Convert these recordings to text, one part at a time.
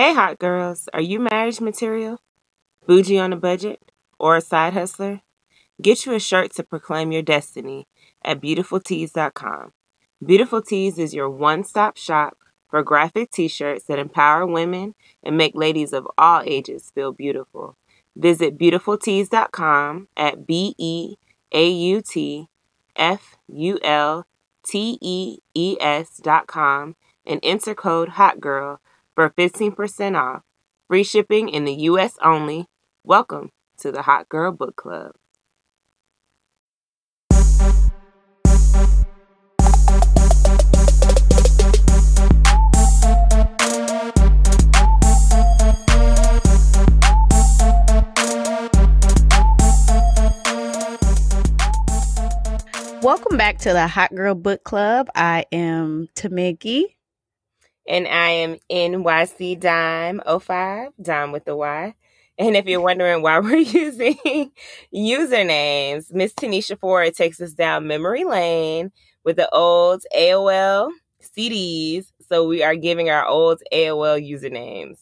Hey, hot girls, are you marriage material? Bougie on a budget? Or a side hustler? Get you a shirt to proclaim your destiny at beautifultees.com. Beautiful Tees is your one stop shop for graphic t shirts that empower women and make ladies of all ages feel beautiful. Visit beautifultees.com at B E A U T F U L T E E S dot com and enter code HOTGIRL for 15% off. Free shipping in the US only. Welcome to the Hot Girl Book Club. Welcome back to the Hot Girl Book Club. I am Tamiki. And I am NYC Dime 05, Dime with the Y. And if you're wondering why we're using usernames, Miss Tanisha Ford takes us down memory lane with the old AOL CDs. So we are giving our old AOL usernames.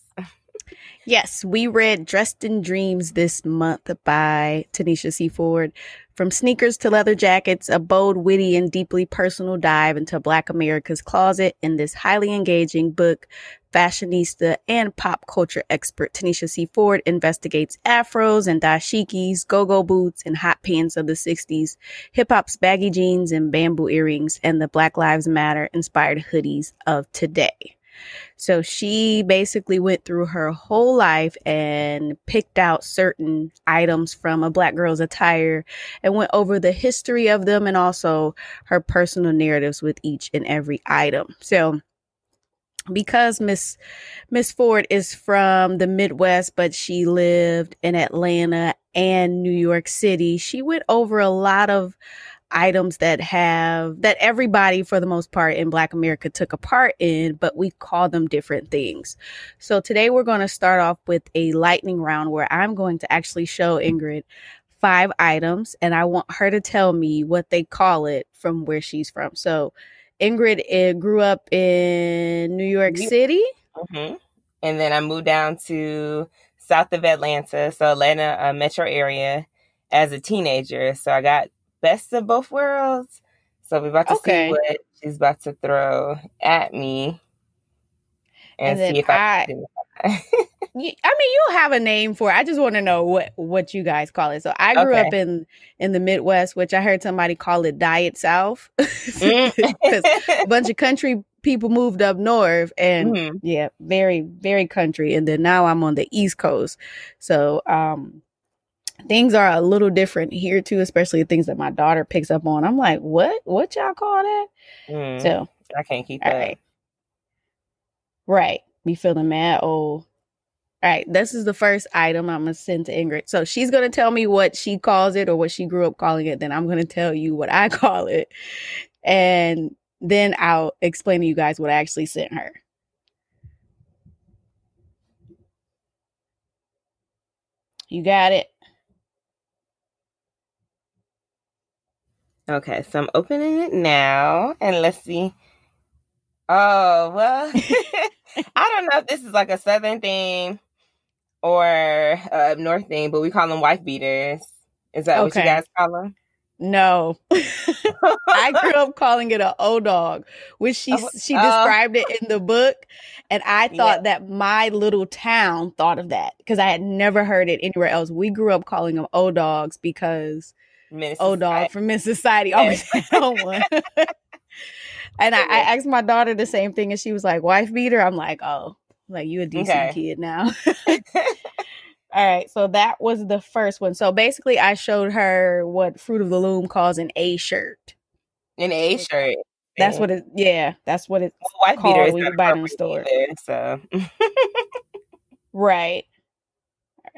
Yes, we read Dressed in Dreams this month by Tanisha C. Ford. From sneakers to leather jackets, a bold, witty, and deeply personal dive into Black America's closet in this highly engaging book, fashionista and pop culture expert Tanisha C. Ford investigates afros and dashikis, go-go boots, and hot pants of the 60s, hip-hop's baggy jeans and bamboo earrings, and the Black Lives Matter inspired hoodies of today. So she basically went through her whole life and picked out certain items from a black girl's attire and went over the history of them and also her personal narratives with each and every item. So because Miss Miss Ford is from the Midwest, but she lived in Atlanta and New York City, she went over a lot of items that have that everybody for the most part in black america took a part in but we call them different things. So today we're going to start off with a lightning round where i'm going to actually show ingrid five items and i want her to tell me what they call it from where she's from. So ingrid uh, grew up in new york city? Mm-hmm. and then i moved down to south of atlanta so atlanta uh, metro area as a teenager. So i got best of both worlds. So we're about to okay. see what she's about to throw at me and, and see if I. I I mean, you'll have a name for it. I just want to know what what you guys call it. So I grew okay. up in in the Midwest, which I heard somebody call it Diet South, because mm. a bunch of country people moved up north, and mm-hmm. yeah, very very country. And then now I'm on the East Coast, so um, things are a little different here too, especially things that my daughter picks up on. I'm like, what? What y'all call that? Mm, so I can't keep that. Right. right. Be feeling mad old. All right, this is the first item I'm gonna send to Ingrid. So she's gonna tell me what she calls it or what she grew up calling it. Then I'm gonna tell you what I call it, and then I'll explain to you guys what I actually sent her. You got it. Okay, so I'm opening it now and let's see. Oh, well, I don't know if this is like a southern thing or a north thing, but we call them wife beaters. Is that okay. what you guys call them? No, I grew up calling it an old dog, which she oh, she oh. described it in the book, and I thought yeah. that my little town thought of that because I had never heard it anywhere else. We grew up calling them old dogs because O oh, dog from Miss Society always had one. and I, I, asked my daughter the same thing, and she was like, "Wife beater." I'm like, "Oh, like you a decent okay. kid now." All right, so that was the first one. So basically, I showed her what Fruit of the Loom calls an A shirt. An A shirt. That's what it. Yeah, that's what it's well, wife called when you buy it in the store. Either, so. right.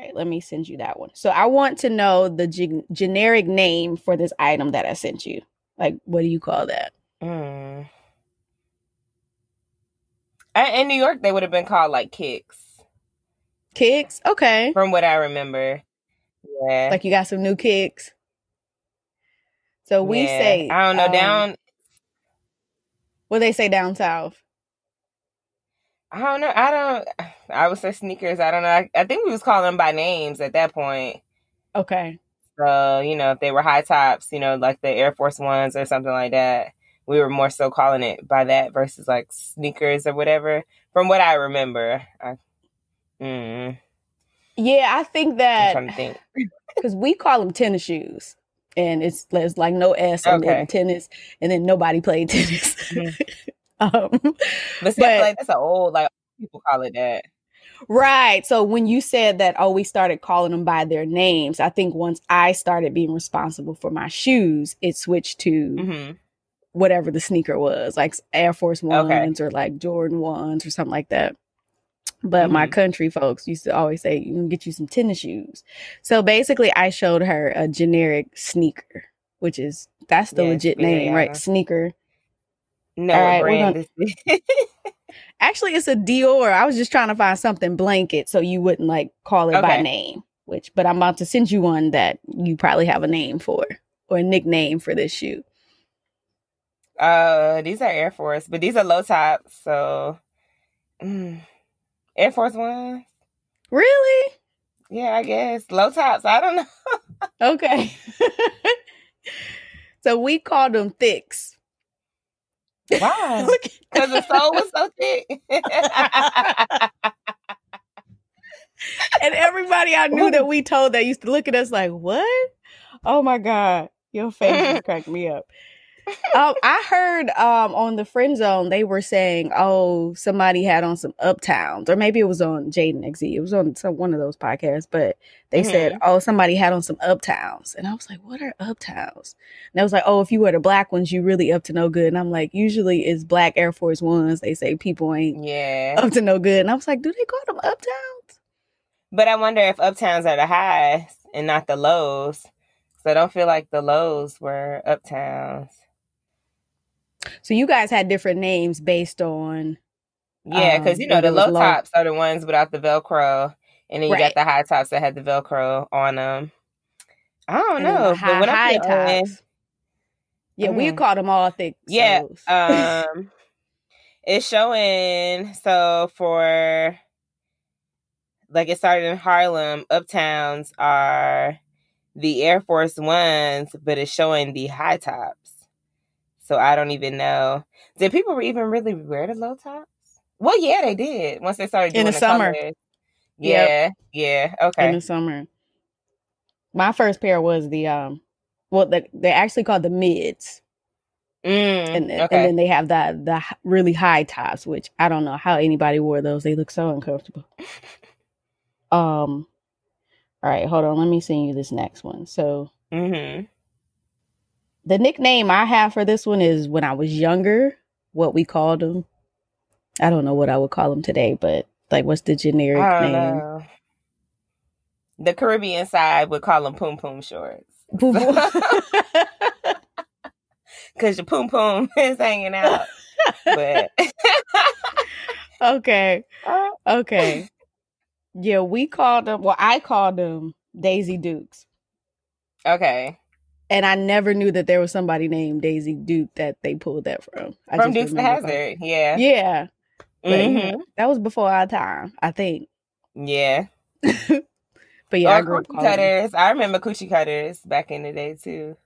Right, let me send you that one. So I want to know the g- generic name for this item that I sent you. Like, what do you call that? Mm. In New York, they would have been called like kicks. Kicks? Okay. From what I remember. Yeah. Like you got some new kicks. So we yeah. say I don't know, um, down what they say down south. I don't know. I don't I would say sneakers. I don't know. I, I think we was calling them by names at that point. Okay. So you know, if they were high tops, you know, like the Air Force Ones or something like that, we were more so calling it by that versus like sneakers or whatever. From what I remember. I, mm, Yeah, I think I'm that trying to think. because we call them tennis shoes, and it's there's like no S on Okay. tennis, and then nobody played tennis. Mhm. um, But see, But- like that's an old like people call it that. right. So when you said that, oh, we started calling them by their names. I think once I started being responsible for my shoes, it switched to hmm whatever the sneaker was, like Air Force Okay. Ones or like Jordan Ones or something like that. But my Mhm. country folks used to always say, "You can get you some tennis shoes." So basically, I showed her a generic sneaker, which is that's the Yeah, legit yeah, name, right? Sneaker. No, right, brand gonna-? Actually, it's a Dior. I was just trying to find something blanket so you wouldn't like call it by name. Which, but I'm about to send you one that you probably have a name for or a nickname for this shoe. Uh, these are Air Force, but these are low tops. So, mm, Air Force Ones. Really? Yeah, I guess low tops. I don't know. Okay. so we called them thicks. Why? Because the soul was so thick. and everybody I knew that we told that used to look at us like, "What? Oh my god, your face is cracking me up." Um, I heard um, on the friend zone they were saying, "Oh, somebody had on some uptowns," or maybe it was on Jaden XZ. It was on some one of those podcasts, but they said, "Oh, somebody had on some uptowns," and I was like, "What are uptowns?" And I was like, "Oh, if you wear the black ones, you really up to no good." And I'm like, "Usually it's black Air Force Ones." They say people ain't yeah. up to no good, and I was like, "Do they call them uptowns?" But I wonder if uptowns are the highs and not the lows. So I don't feel like the lows were uptowns. So you guys had different names based on Yeah, because Um, you know the low low- tops are the ones without the Velcro, and then you Right. got the high tops that had the Velcro on them. I don't and know, the but high, when I high on- tops. Yeah, we Mm. called them all thick. Yeah, um it's showing so for like it started in Harlem, uptowns are the Air Force Ones, but it's showing the high tops. So I don't even know. Did people even really wear the low tops? Well, yeah, they did once they started In doing the summer. colors. Yep. Yeah, okay. in the summer. My first pair was the um, well, the, they're actually called the mids, Mm, and then- okay. and then they have the the really high tops, which I don't know how anybody wore those. They look so uncomfortable. Um, all right, hold on. Let me send you this next one. So hmm the nickname I have for this one is when I was younger, what we called them. I don't know what I would call them today, but like, what's the generic I name? know. The Caribbean side would call them poom poom shorts. Boo boo. because your poom poom is hanging out. But okay, uh, okay. Yeah, we called them. Well, I called them Daisy Dukes, okay, and I never knew that there was somebody named Daisy Duke that they pulled that from. I from Dukes calling- Hazzard, yeah, Yeah, but Mhm. yeah, that was before our time, I think. yeah. But yeah, I grew up coochie calling them. cutters. I remember coochie cutters back in the day too.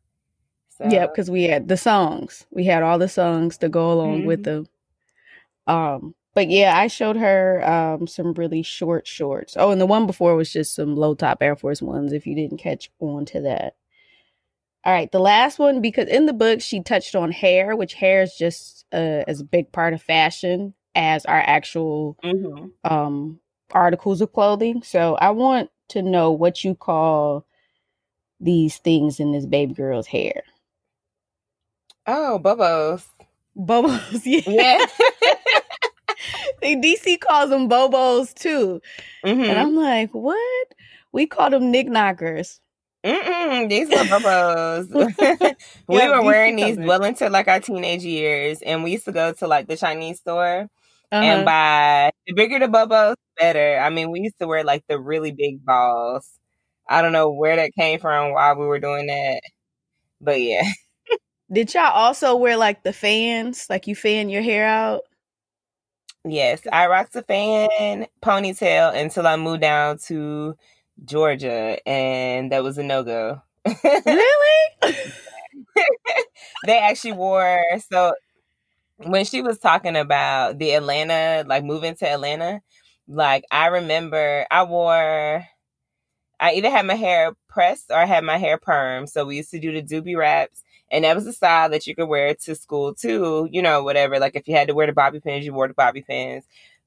So, Yeah, because we had the songs. We had all the songs to go along with Mhm. them. Um, but yeah, I showed her um some really short shorts. Oh, and the one before was just some low top Air Force ones. If you didn't catch on to that. All right, the last one because in the book she touched on hair, which hair is just uh, as a big part of fashion as our actual Mhm. um articles of clothing. So I want to know what you call these things in this baby girl's hair. oh, bubbles. Bobos, yeah. Yeah. DC calls them bobos too. And Mhm. I'm like, what? We call them knickknackers. Mm-mm, these were bubbles. we Yeah, were wearing these it. well into like our teenage years, and we used to go to like the Chinese store and Uh-huh. buy the bigger the bubbles, better. I mean, we used to wear like the really big balls. I don't know where that came from, why we were doing that, but yeah. Did y'all also wear like the fans? Like you fan your hair out? Yes, I rocked a fan ponytail until I moved down to Georgia, and that was a no go. really? they actually wore so when she was talking about the Atlanta, like moving to Atlanta, like I remember I wore I either had my hair pressed or I had my hair perm. So we used to do the doobie wraps. And that was a style that you could wear to school too, you know, whatever. Like if you had to wear the bobby pins, you wore the bobby pins.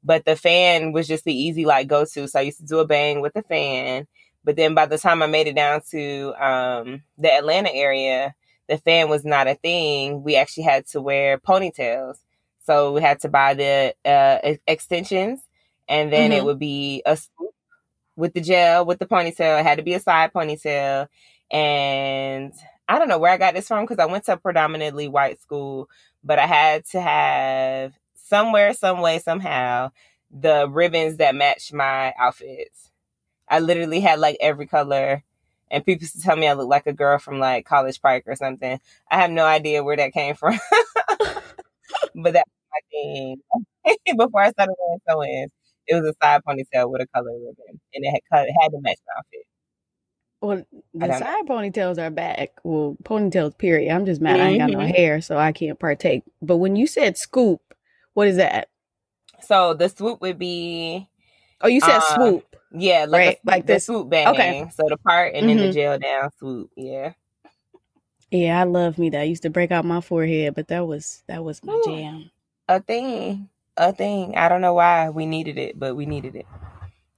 But the fan was just the easy like go to. So I used to do a bang with the fan. But then by the time I made it down to um, the Atlanta area, the fan was not a thing. We actually had to wear ponytails. So we had to buy the uh, extensions and then mm-hmm. it would be a swoop with the gel with the ponytail. It had to be a side ponytail. And I don't know where I got this from because I went to a predominantly white school, but I had to have somewhere, some way, somehow the ribbons that matched my outfits. I literally had like every color and people used to tell me I look like a girl from like College Park or something. I have no idea where that came from. but that was my thing. Before I started wearing sew-ins, it was a side ponytail with a color ribbon, and it had it had to match my outfit. Well, the side know. ponytails are back. Well, ponytails, period. I'm just mad mm-hmm. I ain't got no mm-hmm. hair, so I can't partake. But when you said scoop, what is that? So the swoop would be. Oh, you said uh, swoop. Yeah, like right, a, like the swoop bang. Okay. So the part and mm-hmm. then the mm-hmm. gel down swoop. Yeah. Yeah, I love me that. I used to break out my forehead, but that was that was my Ooh, jam. A thing. A thing. I don't know why we needed it, but we needed it.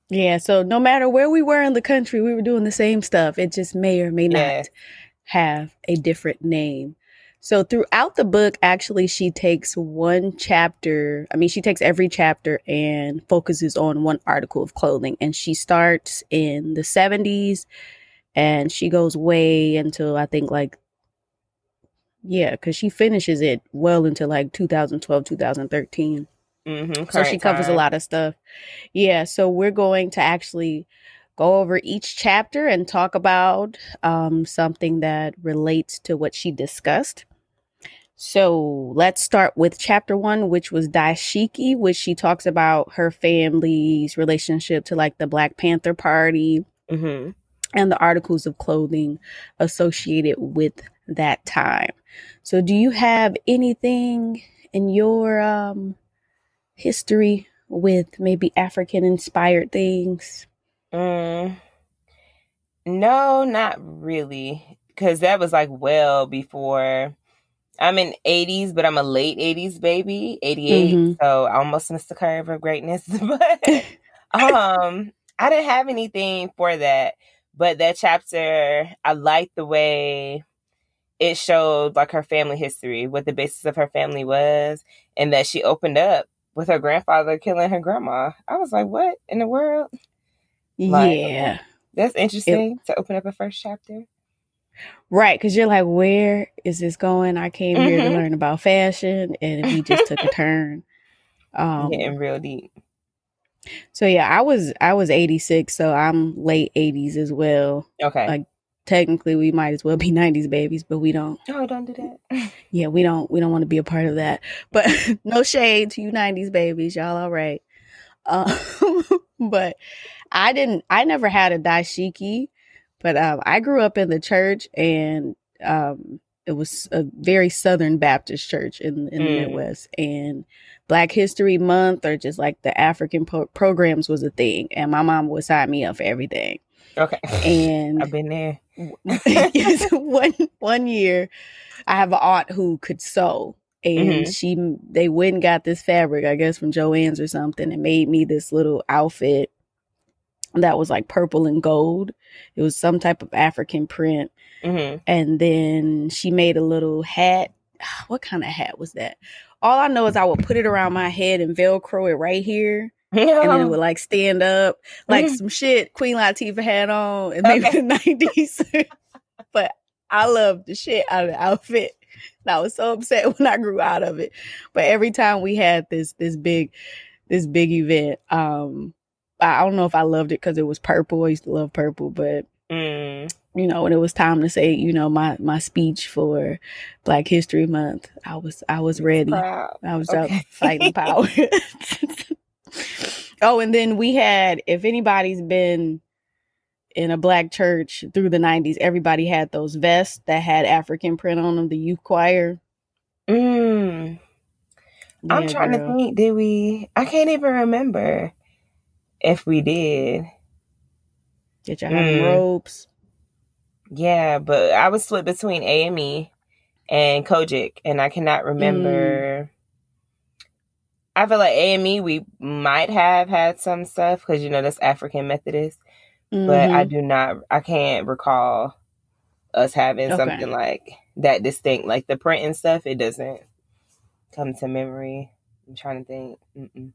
Yeah, so no matter where we were in the country, we were doing the same stuff. It just may or may yeah. not have a different name. So throughout the book, actually, she takes one chapter. I mean, she takes every chapter and focuses on one article of clothing. And she starts in the 70s and she goes way until I think like, yeah, because she finishes it well into like 2012, 2013. Mm-hmm, so she covers time. a lot of stuff. Yeah. So we're going to actually go over each chapter and talk about um, something that relates to what she discussed. So let's start with chapter one, which was Dashiki, which she talks about her family's relationship to like the Black Panther Party mm-hmm. and the articles of clothing associated with that time. So, do you have anything in your um, history with maybe African inspired things? Mm, no, not really. Because that was like well before I'm in 80s, but I'm a late 80s baby, 88. Mm-hmm. So I almost missed the curve of greatness. but um, I didn't have anything for that. But that chapter, I liked the way it showed like her family history, what the basis of her family was, and that she opened up with her grandfather killing her grandma. I was like, what in the world? Like, yeah. That's interesting it, to open up a first chapter. Right, because you're like, where is this going? I came mm-hmm. here to mm-hmm. learn about fashion, and we just took a turn. Um, Getting real deep. So yeah, I was I was 86, so I'm late 80s as well. Okay. Like technically, we might as well be 90s babies, but we don't. Oh, don't do that. yeah, we don't we don't want to be a part of that. But no shade to you 90s babies, y'all. All right. Um, but I didn't. I never had a dashiki. But um, I grew up in the church, and um, it was a very Southern Baptist church in in the mm. Midwest, and Black History Month or just like the African po- programs was a thing, and my mom would sign me up for everything. Okay, and I've been there. yes, one one year, I have an aunt who could sew, and mm-hmm. she they went and got this fabric, I guess from Joann's or something, and made me this little outfit that was like purple and gold. It was some type of African print. Mm-hmm. And then she made a little hat. What kind of hat was that? All I know is I would put it around my head and Velcro it right here. Yeah. And then it would like stand up like mm-hmm. some shit Queen Latifah had on in maybe okay. the 90s. but I loved the shit out of the outfit. And I was so upset when I grew out of it. But every time we had this this big this big event, um, I don't know if I loved it because it was purple. I used to love purple, but Mm. You know, when it was time to say, you know, my my speech for Black History Month, I was I was ready. Proud. I was Okay. out fighting power. oh, and then we had, if anybody's been in a black church through the 90s, everybody had those vests that had African print on them, the youth choir. Mm. I'm trying girl. to think. Did we? I can't even remember if we did. Get your having Mm. robes. Yeah, but I was split between AME and COGIC, and I cannot remember. I feel like AME we might have had some stuff because you know that's African Methodist, but I Mhm. do not. I can't recall us having Okay. something like that distinct, like the print and stuff. It doesn't come to memory. I'm trying to think. Mm-mm.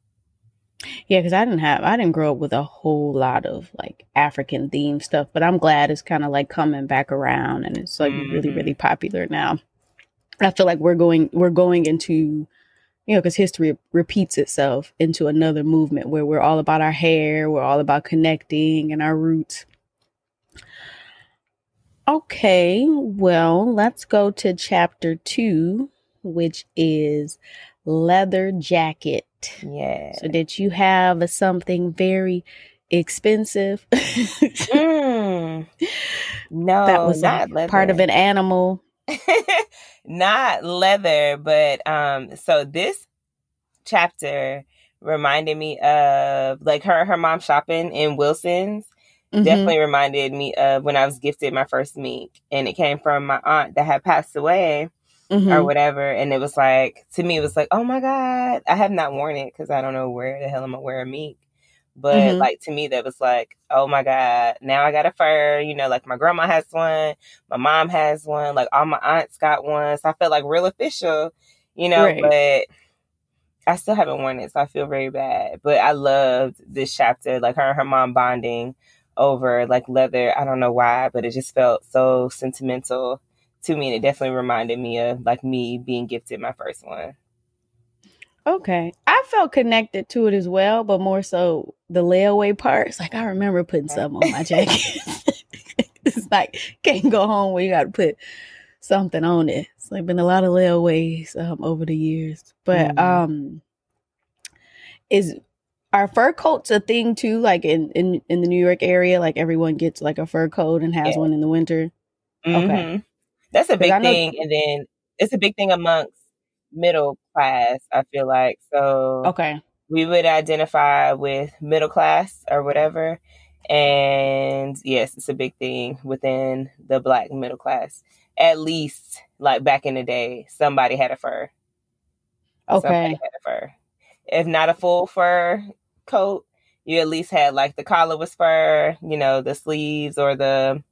Yeah, because I didn't have, I didn't grow up with a whole lot of like African themed stuff, but I'm glad it's kind of like coming back around and it's like really, Mhm. really popular now. I feel like we're going, we're going into, you know, because history repeats itself into another movement where we're all about our hair, we're all about connecting and our roots. Okay, well, let's go to chapter two, which is leather jacket. Yeah. So did you have something very expensive Mm. No, that was not part of an animal? not leather, but um so this chapter reminded me of like her her mom shopping in Wilson's Mhm. definitely reminded me of when I was gifted my first mink and it came from my aunt that had passed away or Mhm. whatever and it was like to me it was like oh my god I have not worn it because I don't know where the hell I'm gonna wear a mink but Mhm. like to me that was like oh my god now I got a fur you know like my grandma has one my mom has one like all my aunts got one so I felt like real official you know Right. but I still haven't worn it so I feel very bad but I loved this chapter like her and her mom bonding over like leather I don't know why but it just felt so sentimental to me and it definitely reminded me of like me being gifted my first one Okay. I felt connected to it as well, but more so the layaway parts. Like I remember putting some on my jacket. it's like can't go home where you got to put something on it. So It's like been a lot of layaways um, over the years, but Mhm. um, is are fur coats a thing too? Like in in in the New York area, like everyone gets like a fur coat and has Yeah. one in the winter. Okay. That's a big know- thing and then it's a big thing amongst middle class I feel like so Okay. we would identify with middle class or whatever. And yes, it's a big thing within the black middle class. At least, like back in the day, somebody had a fur. Okay. had a fur. If not a full fur coat, you at least had like the collar was fur, you know, the sleeves or the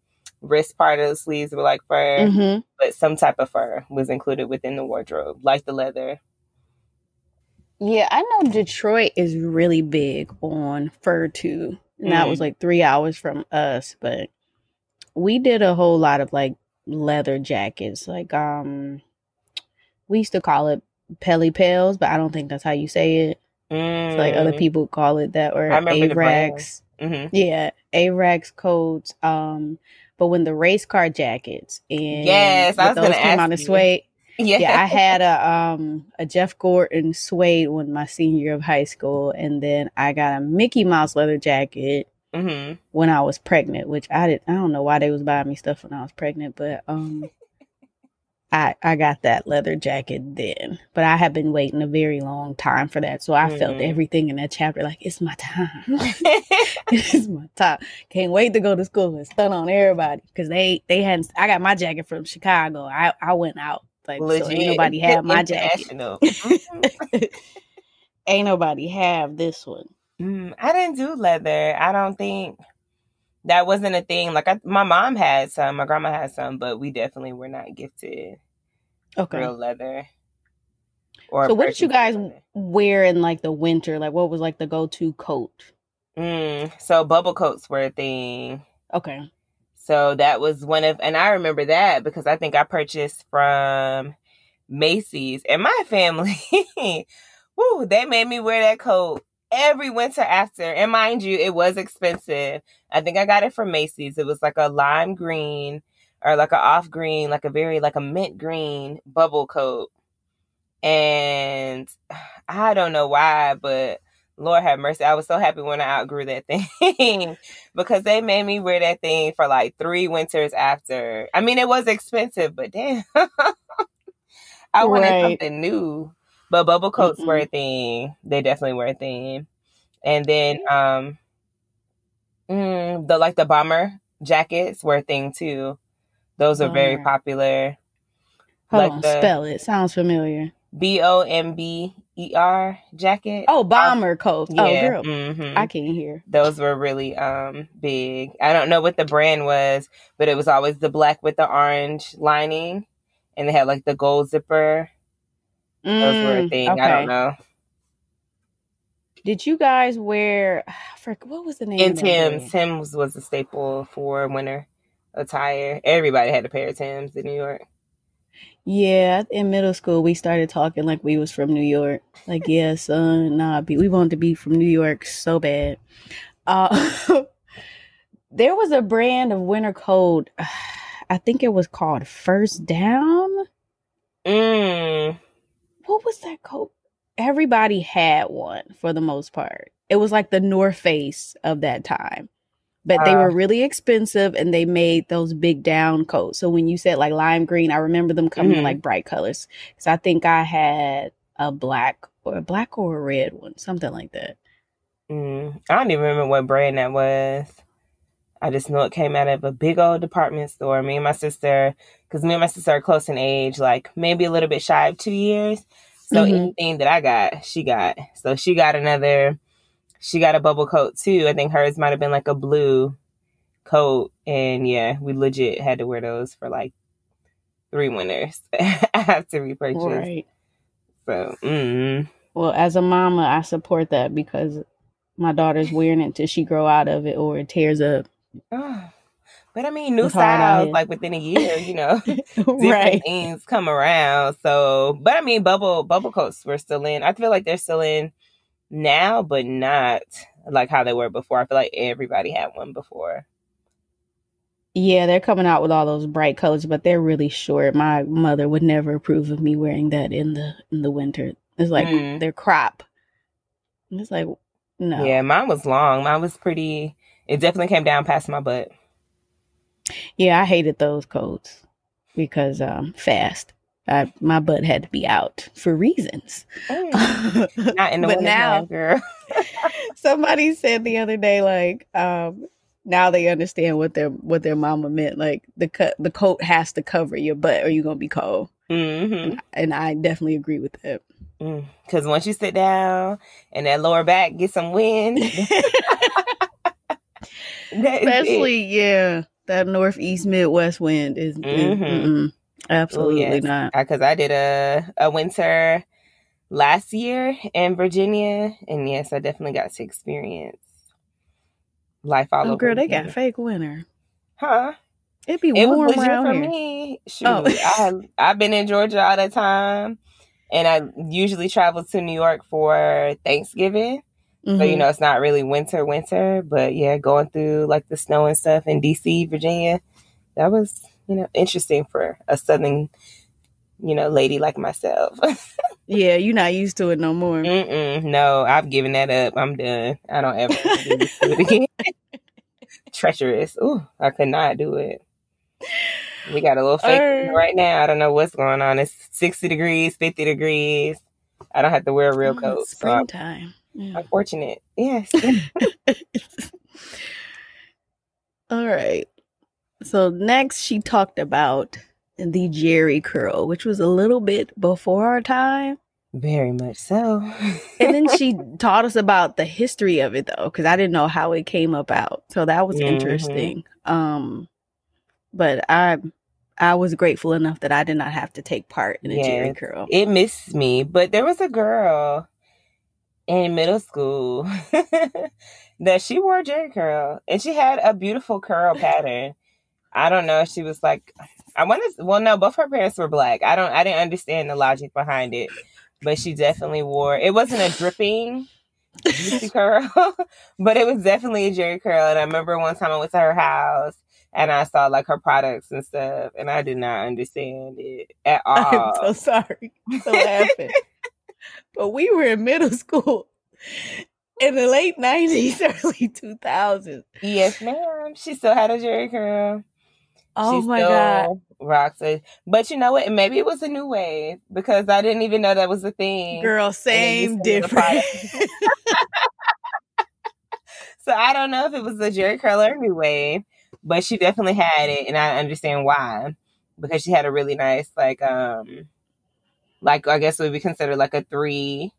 wrist part of the sleeves were like fur, hmm but some type of fur was included within the wardrobe, like the leather. Yeah, I know Detroit is really big on fur too. And that was Mm. like three hours from us, but we did a whole lot of like leather jackets. Like um we used to call it pelly pels, but I don't think that's how you say it. It's like other Mm. people call it that or I remember the brand. Avirex. Mhm. Yeah, Avirex coats. Um but when the race car jackets and Yes, I was those came out of suede, Yeah. yeah, I had a um a Jeff Gordon suede one my senior year of high school, and then I got a Mickey Mouse leather jacket hmm when I was pregnant, which I did I don't know why they was buying me stuff when I was pregnant, but um I I got that leather jacket then. But I have been waiting a very long time for that. So I felt Mhm. everything in that chapter like it's my time. it's my top. Can't wait to go to school and stun on everybody because they they hadn't. I got my jacket from Chicago. I I went out like so ain't nobody have my jacket. Mhm. ain't nobody have this one. Mm, I didn't do leather. I don't think that wasn't a thing. Like I, my mom had some, my grandma had some, but we definitely were not gifted Okay. real leather. Or So what did you guys leather. wear in like the winter? Like what was like the go to coat? Mm, so bubble coats were a thing. Okay. So that was one of, and I remember that because I think I purchased from Macy's and my family. woo, they made me wear that coat every winter after. And mind you, it was expensive. I think I got it from Macy's. It was like a lime green or like a off green, like a very like a mint green bubble coat. And I don't know why, but Lord have mercy. I was so happy when I outgrew that thing because they made me wear that thing for like three winters after. I mean, it was expensive, but damn. I wanted Right. something new. But bubble coats were a thing. They definitely were a thing. And then um mm, the like the bomber jackets were a thing too. Those are very popular. Hold Like on, the- spell it. Sounds familiar. B O M B E R jacket. Oh, bomber coats. Oh, yeah. girl, mhm. I can't hear. Those were really um big. I don't know what the brand was, but it was always the black with the orange lining, and they had like the gold zipper. Those were a Mm, thing. I don't know. Did you guys wear? Forget what was the name? And Tim's. Tim's was a staple for winter attire. Everybody had a pair of Tim's in New York. Yeah, in middle school we started talking like we was from New York. Like, yeah, son, nah, be, we wanted to be from New York so bad. Uh, there was a brand of winter coat. I think it was called First Down. Mm. What was that coat? Everybody had one for the most part. It was like the North Face of that time. But they Uh. were really expensive and they made those big down coats. So when you said like lime green, I remember them coming in Mhm. like bright colors. So I think I had a black or a black or a red one, something like that. Mm. I don't even remember what brand that was. I just know it came out of a big old department store. Me and my sister, because me and my sister are close in age, like maybe a little bit shy of two years. So Mhm. anything that I got, she got. So she got another. She got a bubble coat too. I think hers might have been like a blue coat, and yeah, we legit had to wear those for like three winters. I have to repurchase. Right. So, mm, Well, as a mama, I support that because my daughter's wearing it till she grow out of it or it tears up. oh. but I mean, new styles like within a year, you know. different right. things come around. So, but I mean, bubble bubble coats were still in. I feel like they're still in now, but not like how they were before. I feel like everybody had one before. Yeah, they're coming out with all those bright colors, but they're really short. My mother would never approve of me wearing that in the in the winter. It's like Mm. they're crop. It's like no. Yeah, mine was long. Mine was pretty. It definitely came down past my butt. Yeah, I hated those coats because um fast. I, my butt had to be out for reasons. Mm, Not in the but now girl. somebody said the other day like um now they understand what their what their mama meant like the cut the coat has to cover your butt or you're gonna be cold hmm and i definitely agree with that Because once you sit down and that lower back get some wind, that is it. especially yeah that northeast midwest wind is, is Absolutely yes. not because I did a a winter last year in Virginia, and yes, I definitely got to experience life all oh over. girl they again. got fake winter huh? it'd be It warm legit around for here me. Oh. Shoot, Oh. I I've been in Georgia all the time, and I usually travel to New York for Thanksgiving. So you mm-hmm. know it's not really winter, winter, but yeah, going through like the snow and stuff in DC, Virginia, that was you know interesting for a southern, you know, lady like myself. yeah you're not used to it no more Mm-mm, no, I've given that up. I'm done. I don't ever do it again. Treacherous. Ooh, I could not do it. We got a little fake Uh. right now. I don't know what's going on. It's 60 degrees, 50 degrees. I don't have to wear a real Oh, coat. it's So Yeah. I'm fortunate. Yes. All right. So next she talked about the Jheri curl, which was a little bit before our time. Very much so. And then she taught us about the history of it though, because I didn't know how it came about. So that was Mhm. interesting. Um but I I was grateful enough that I did not have to take part in a Jheri curl. it missed me, but there was a girl in middle school that she wore a Jheri curl and she had a beautiful curl pattern. I don't know. She was like, I want to. Well, no, both her parents were black. I don't. I didn't understand the logic behind it, but she definitely wore. It wasn't a dripping juicy curl, but it was definitely a Jheri curl. And I remember one time I went to her house and I saw like her products and stuff, and I did not understand it at all. I'm so sorry. Laughing. but we were in middle school in the late 90s, early 2000s. Yes, ma'am. She still had a Jheri curl. Oh she my God. rocks it. But you know what? Maybe it was a new wave because I didn't even know that was a thing. Girl, same, send me the different. So I don't know if it was a Jheri curl or a new wave, but she definitely had it, and I understand why because she had a really nice like um like I guess it would be considered like a three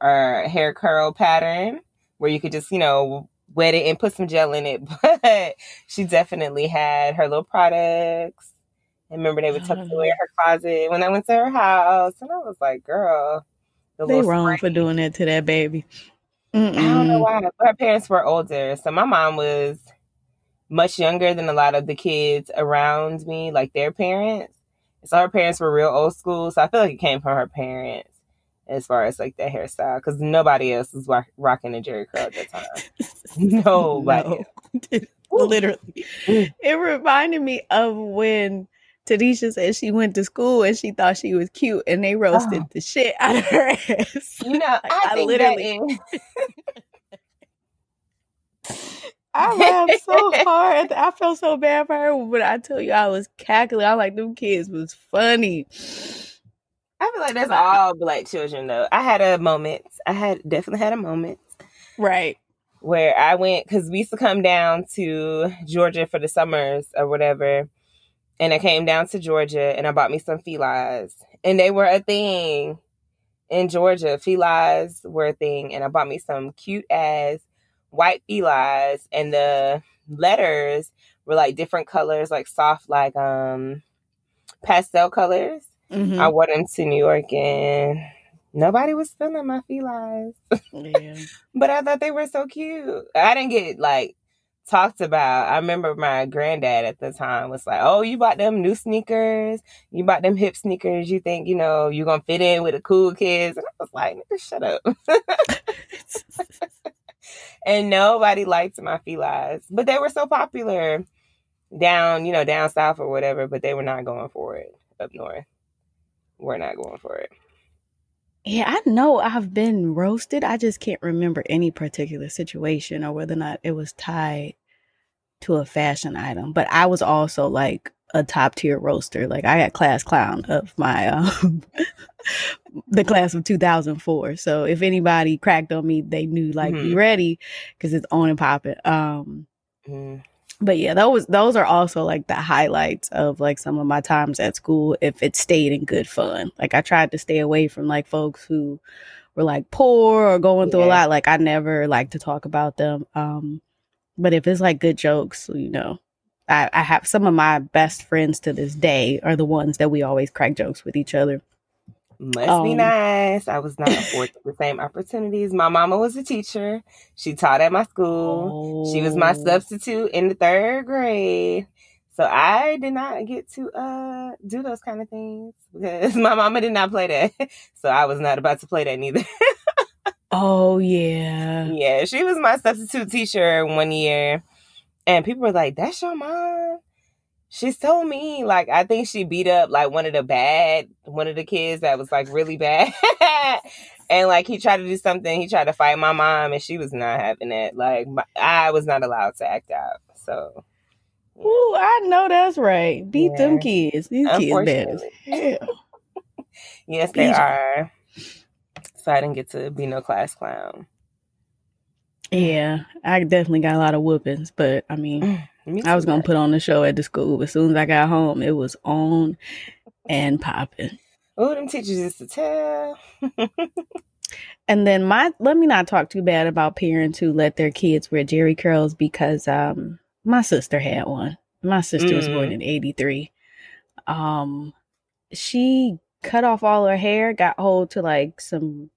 or hair curl pattern where you could just you know wet it and put some gel in it. But she definitely had her little products. And remember they would tuck away in her closet when I went to her house, and I was like, "Girl, the they wrong spray." for doing that to that baby. I don't know why. But her parents were older. So my mom was much younger than a lot of the kids around me, like their parents. So her parents were real old school. So I feel like it came from her parents as far as like the hairstyle. Because nobody else was rock- rocking a Jheri curl at that time. Nobody. No. Literally. Mm. It reminded me of when Tanisha said she went to school and she thought she was cute and they roasted Oh. the shit out of her ass. You know, Like, I, I literally- that. I laughed so hard. I felt so bad for her, but I tell you, I was cackling. I like them kids was funny. I feel like that's all black children though. I had a moment. I had definitely had a moment Right. where I went because we used to come down to Georgia for the summers or whatever. And I came down to Georgia and I bought me some felines. And they were a thing in Georgia. Felines were a thing. And I bought me some cute ass white felines. And the letters were like different colors, like soft, like um pastel colors. Mhm. I went them to New York and nobody was feeling my felines. yeah. But I thought they were so cute. I didn't get like talked about. I remember my granddad at the time was like, "Oh, you bought them new sneakers. You bought them hip sneakers. You think you know you're gonna fit in with the cool kids?" And I was like, "Nigga, shut up." and nobody liked my felines, but they were so popular down, you know, down south or whatever. But they were not going for it up north. We're not going for it. Yeah, I know I've been roasted. I just can't remember any particular situation or whether or not it was tied to a fashion item. But I was also like a top tier roaster. Like I got class clown of my um the class of 2004. So if anybody cracked on me, they knew like be Mhm. ready because it's on and popping. Um Mm. But yeah, those those are also like the highlights of like some of my times at school if it stayed in good fun. Like I tried to stay away from like folks who were like poor or going through a lot. Like I never like to talk about them. Um but if it's like good jokes, you know, I, I have some of my best friends to this day are the ones that we always crack jokes with each other. Must be Um, nice. I was not afforded the same opportunities. My mama was a teacher. She taught at my school. She was my Oh. substitute in the third grade. So I did not get to uh do those kind of things because my mama did not play that. So I was not about to play that neither. Oh yeah. yeah, she was my substitute teacher one year. And people were like, That's your mom? She's so mean. Like I think she beat up like one of the bad one of the kids that was like really bad. and like he tried to do something, he tried to fight my mom and she was not having it. Like my, I was not allowed to act out. So Ooh, I know that's right. Beat them kids. These kids bad hell. yes, they are. So I didn't get to be no class clown. Yeah, I definitely got a lot of whoopings, but I mean, Me I was gonna put on the show at the school. But as soon as I got home, it was on and popping. Oh, them teachers used to tell. And then my let me not talk too bad about parents who let their kids wear Jheri curls because um my sister had one. My sister was born Mm. in '83. Um, she cut off all her hair, got hold to like some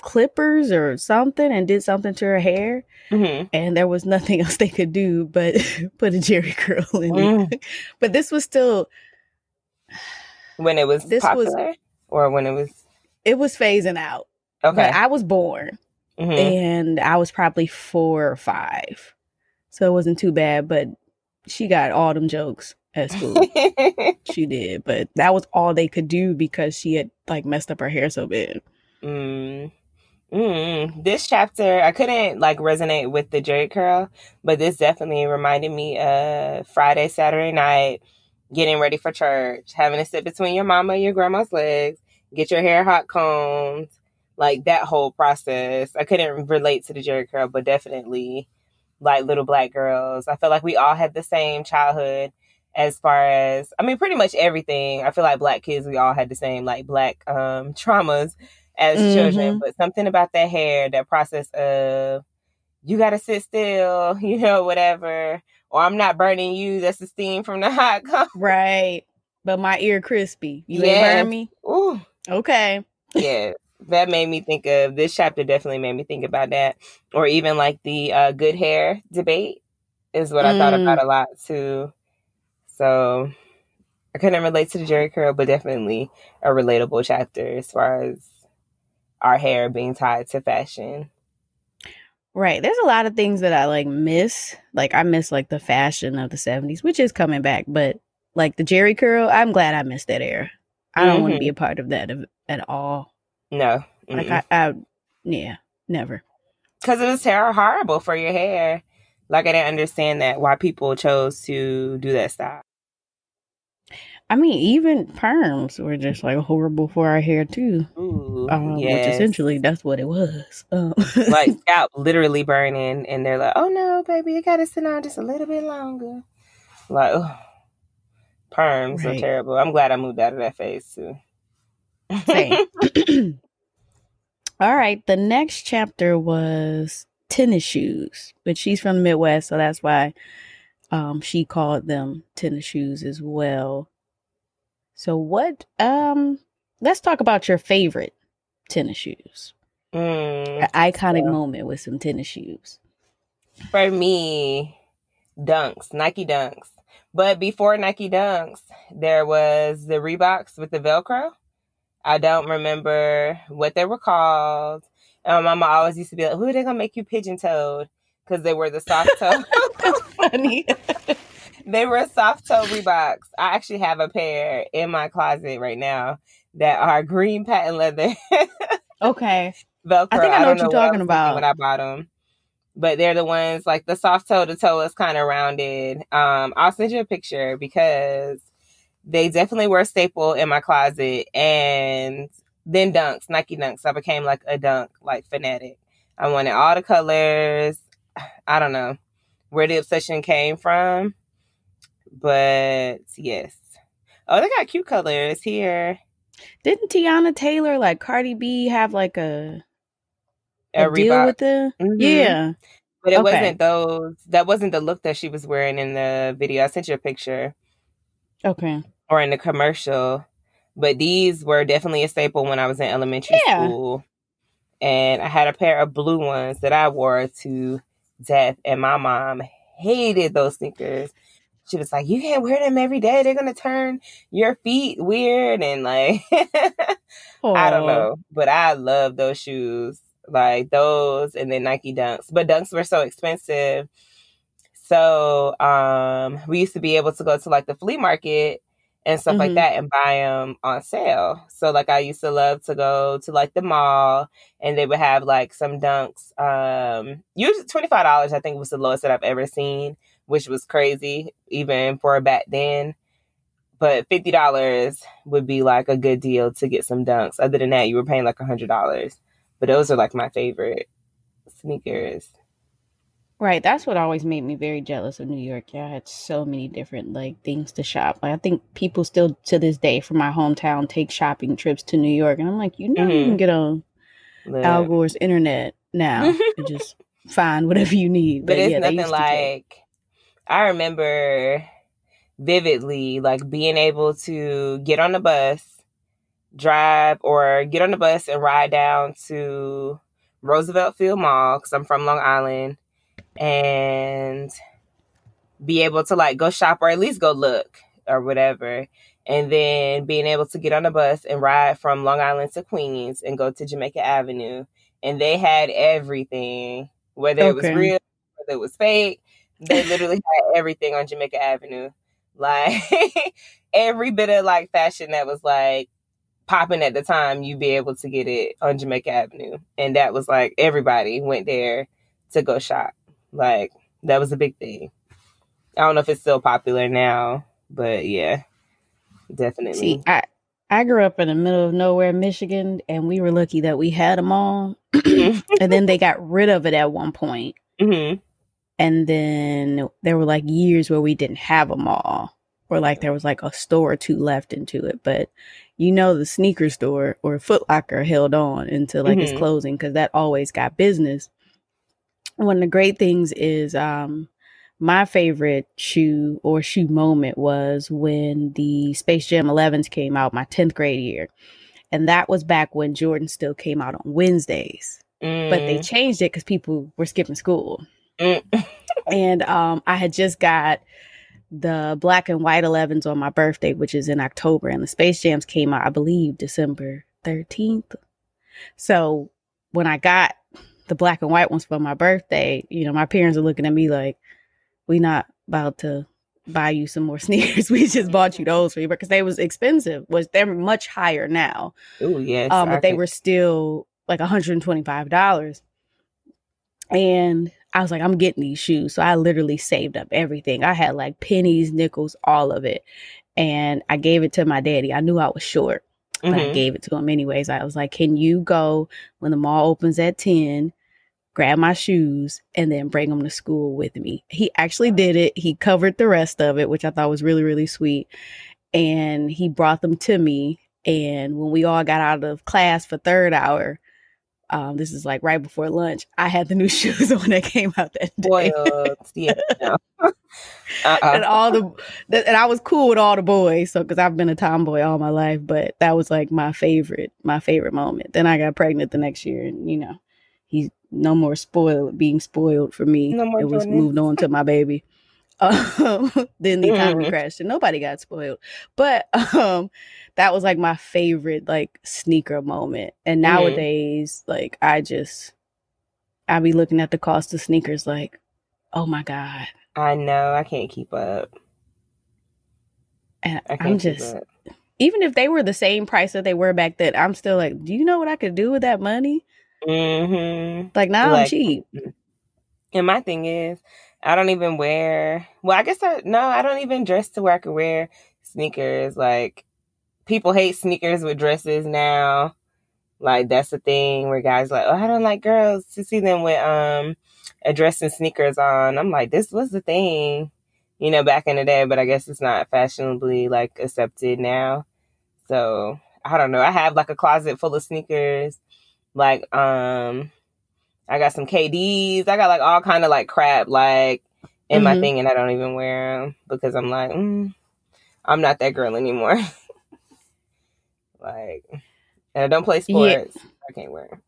clippers or something, and did something to her hair. Mhm. and there was nothing else they could do but put a Jheri curl in Mm. it. But this was still When it was This was- or when it was it was phasing out. okay. But I was born. mm-hmm. and I was probably four or five, so it wasn't too bad. But she got all them jokes at school. she did, but that was all they could do because she had like messed up her hair so bad. Mm. Mm, this chapter, I couldn't like resonate with the Jheri curl, but this definitely reminded me of Friday, Saturday night, getting ready for church, having to sit between your mama and your grandma's legs, get your hair hot combed, like that whole process. I couldn't relate to the Jheri curl, but definitely like little black girls. I feel like we all had the same childhood as far as I mean pretty much everything. I feel like black kids we all had the same like black um traumas as mm-hmm. children, but something about that hair, that process of you got to sit still, you know, whatever, or I'm not burning you. That's the steam from the hot cup. Right. But my ear crispy. You yes. ain't burn me? Ooh. Okay. Yeah. That made me think of this chapter definitely made me think about that. Or even like the uh, good hair debate is what mm. I thought about mm. a lot too. So I couldn't relate to the Jheri curl, but definitely a relatable chapter as far as our hair being tied to fashion. Right. There's a lot of things that I like miss. Like I miss like the fashion of the 70s, which is coming back, but like the Jheri curl, I'm glad I missed that era. I don't mm-hmm. want to be a part of that at all. No. Mm-mm. Like I, I yeah, never. Cuz it was terrible horrible for your hair. Like I didn't understand that why people chose to do that style. I mean, even perms were just like horrible for our hair too. Ooh, um, yes. Which essentially that's what it was. Um. like scalp literally burning, and they're like, "Oh no, baby, you gotta sit on just a little bit longer." Like, oh, perms right. are terrible. I'm glad I moved out of that phase too. All right, the next chapter was tennis shoes, but she's from the Midwest, so that's why um, she called them tennis shoes as well. So what um let's talk about your favorite tennis shoes. Mm, An iconic so moment with some tennis shoes. For me, Dunks, Nike Dunks. But before Nike Dunks, there was the Reeboks with the Velcro. I don't remember what they were called. And my mama always used to be like, "Who are they gonna make you pigeon toed?" Because they were the soft toe. Funny. they were soft toe Reeboks. I actually have a pair in my closet right now that are green patent leather. okay. Velcro. I think I know I what you're talking about. When I bought them, but they're the ones like the soft toe. The toe is kind of rounded. Um, I'll send you a picture because they definitely were a staple in my closet. And then dunks, Nike dunks. I became like a dunk like fanatic. I wanted all the colors. I don't know where the obsession came from. But yes. Oh, they got cute colors here. Didn't Teyana Taylor like Cardi B have like a a, a deal with the mm-hmm. yeah? But it okay. wasn't those. That wasn't the look that she was wearing in the video. I sent you a picture. Okay. Or in the commercial, but these were definitely a staple when I was in elementary yeah. school. And I had a pair of blue ones that I wore to death, and my mom hated those sneakers she was like, "You can't wear them every day. They're gonna turn your feet weird." And like, I don't know, but I love those shoes, like those, and then Nike Dunks. But Dunks were so expensive, so um, we used to be able to go to like the flea market and stuff mm-hmm. like that and buy them on sale. So like I used to love to go to like the mall and they would have like some dunks. Um usually twenty five dollars I think was the lowest that I've ever seen which was crazy even for back then. But fifty dollars would be like a good deal to get some dunks. Other than that, you were paying like a hundred dollars. But those are like my favorite sneakers. Right, that's what always made me very jealous of New York. Yeah, I had so many different like things to shop. Like I think people still to this day from my hometown take shopping trips to New York, and I'm like, you know, mm-hmm. you can get on Look. Al Gore's internet now and just find whatever you need. But, but it's yeah, nothing like I remember vividly like being able to get on the bus, drive or get on the bus and ride down to Roosevelt Field Mall because I'm from Long Island and be able to like go shop or at least go look or whatever. And then being able to get on the bus and ride from Long Island to Queens and go to Jamaica Avenue and they had everything, whether it was real, whether it was fake. They literally had everything on Jamaica Avenue. Like every bit of like fashion that was like popping at the time, you'd be able to get it on Jamaica Avenue. And that was like everybody went there to go shop. Like that was a big thing. I don't know if it's still popular now, but yeah, definitely. See, I I grew up in the middle of nowhere, Michigan, and we were lucky that we had them all. and then they got rid of it at one point. hmm and then there were like years where we didn't have them all or like there was like a store or two left into it but you know the sneaker store or Foot Locker held on until like its Mhm. closing because that always got business one of the great things is um my favorite shoe or shoe moment was when the Space Jam 11s came out my 10th grade year and that was back when Jordan still came out on Wednesdays but they changed it because people were skipping school Mm. and um, I had just got the black and white 11s on my birthday, which is in October, and the Space Jams came out, I believe, December 13th. So when I got the black and white ones for my birthday, you know, my parents are looking at me like, we not about to buy you some more sneakers. we just bought you those for you because they was expensive. Was they're much higher now Oh yes, um, I but they can- were still like $125. And I was like, I'm getting these shoes. So I literally saved up everything. I had like pennies, nickels, all of it. And I gave it to my daddy. I knew I was short, but I Mhm. gave it to him anyways. I was like, Can you go when the mall opens at 10? Grab my shoes and then bring them to school with me. He actually did it. He covered the rest of it, which I thought was really, really sweet. And he brought them to me. And when we all got out of class for third hour, um, this is like right before lunch, I had the new shoes on that came out that day. Spoiled. yeah. No. and uh-uh. all the, the and I was cool with all the boys, so because I've been a tomboy all my life, but that was like my favorite, my favorite moment. Then I got pregnant the next year, and you know, he's no more spoiled, being spoiled for me. No it was moved on to my baby. Um, then the economy Mhm. crashed, and nobody got spoiled. But um, that was like my favorite like sneaker moment. And Mhm. nowadays, like I just, I be looking at the cost of sneakers, like, oh my god. I know. I can't keep up. And I keep just up. even if they were the same price that they were back then, I'm still like, do you know what I could do with that money? Mm-hmm. Like now I'm cheap. And my thing is, I don't even wear. Well, I guess I no, I don't even dress to where I could wear sneakers. Like people hate sneakers with dresses now. Like that's the thing where guys like, oh, I don't like girls to see them with um a dress and sneakers on. I'm like, this was the thing, you know, back in the day. But I guess it's not fashionably like accepted now. So I don't know. I have like a closet full of sneakers. Like um I got some KDs. I got like all kind of like crap like in my Mhm. thing, and I don't even wear them because I'm like, mm, I'm not that girl anymore. like, and I don't play Yeah. sports. I can't wear 'em.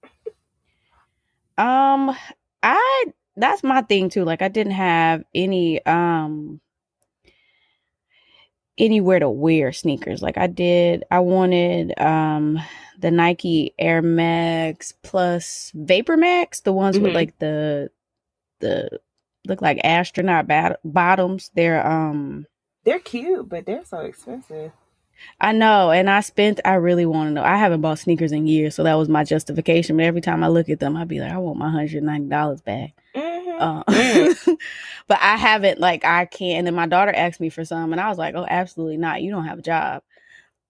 Um, I that's my thing too. Like I didn't have any um anywhere to wear sneakers. Like I did I wanted um the Nike Air Max plus Vapor Max, the ones with Mhm. like the the look like astronaut bat- bottoms. They're um They're cute, but they're so expensive. I know, and I spent. I really want to know. I haven't bought sneakers in years, so that was my justification. But every time I look at them, I'd be like, I want my hundred ninety dollars back. Mm-hmm. Uh, but I haven't. Like I can't. And then my daughter asked me for some, and I was like, Oh, absolutely not. You don't have a job.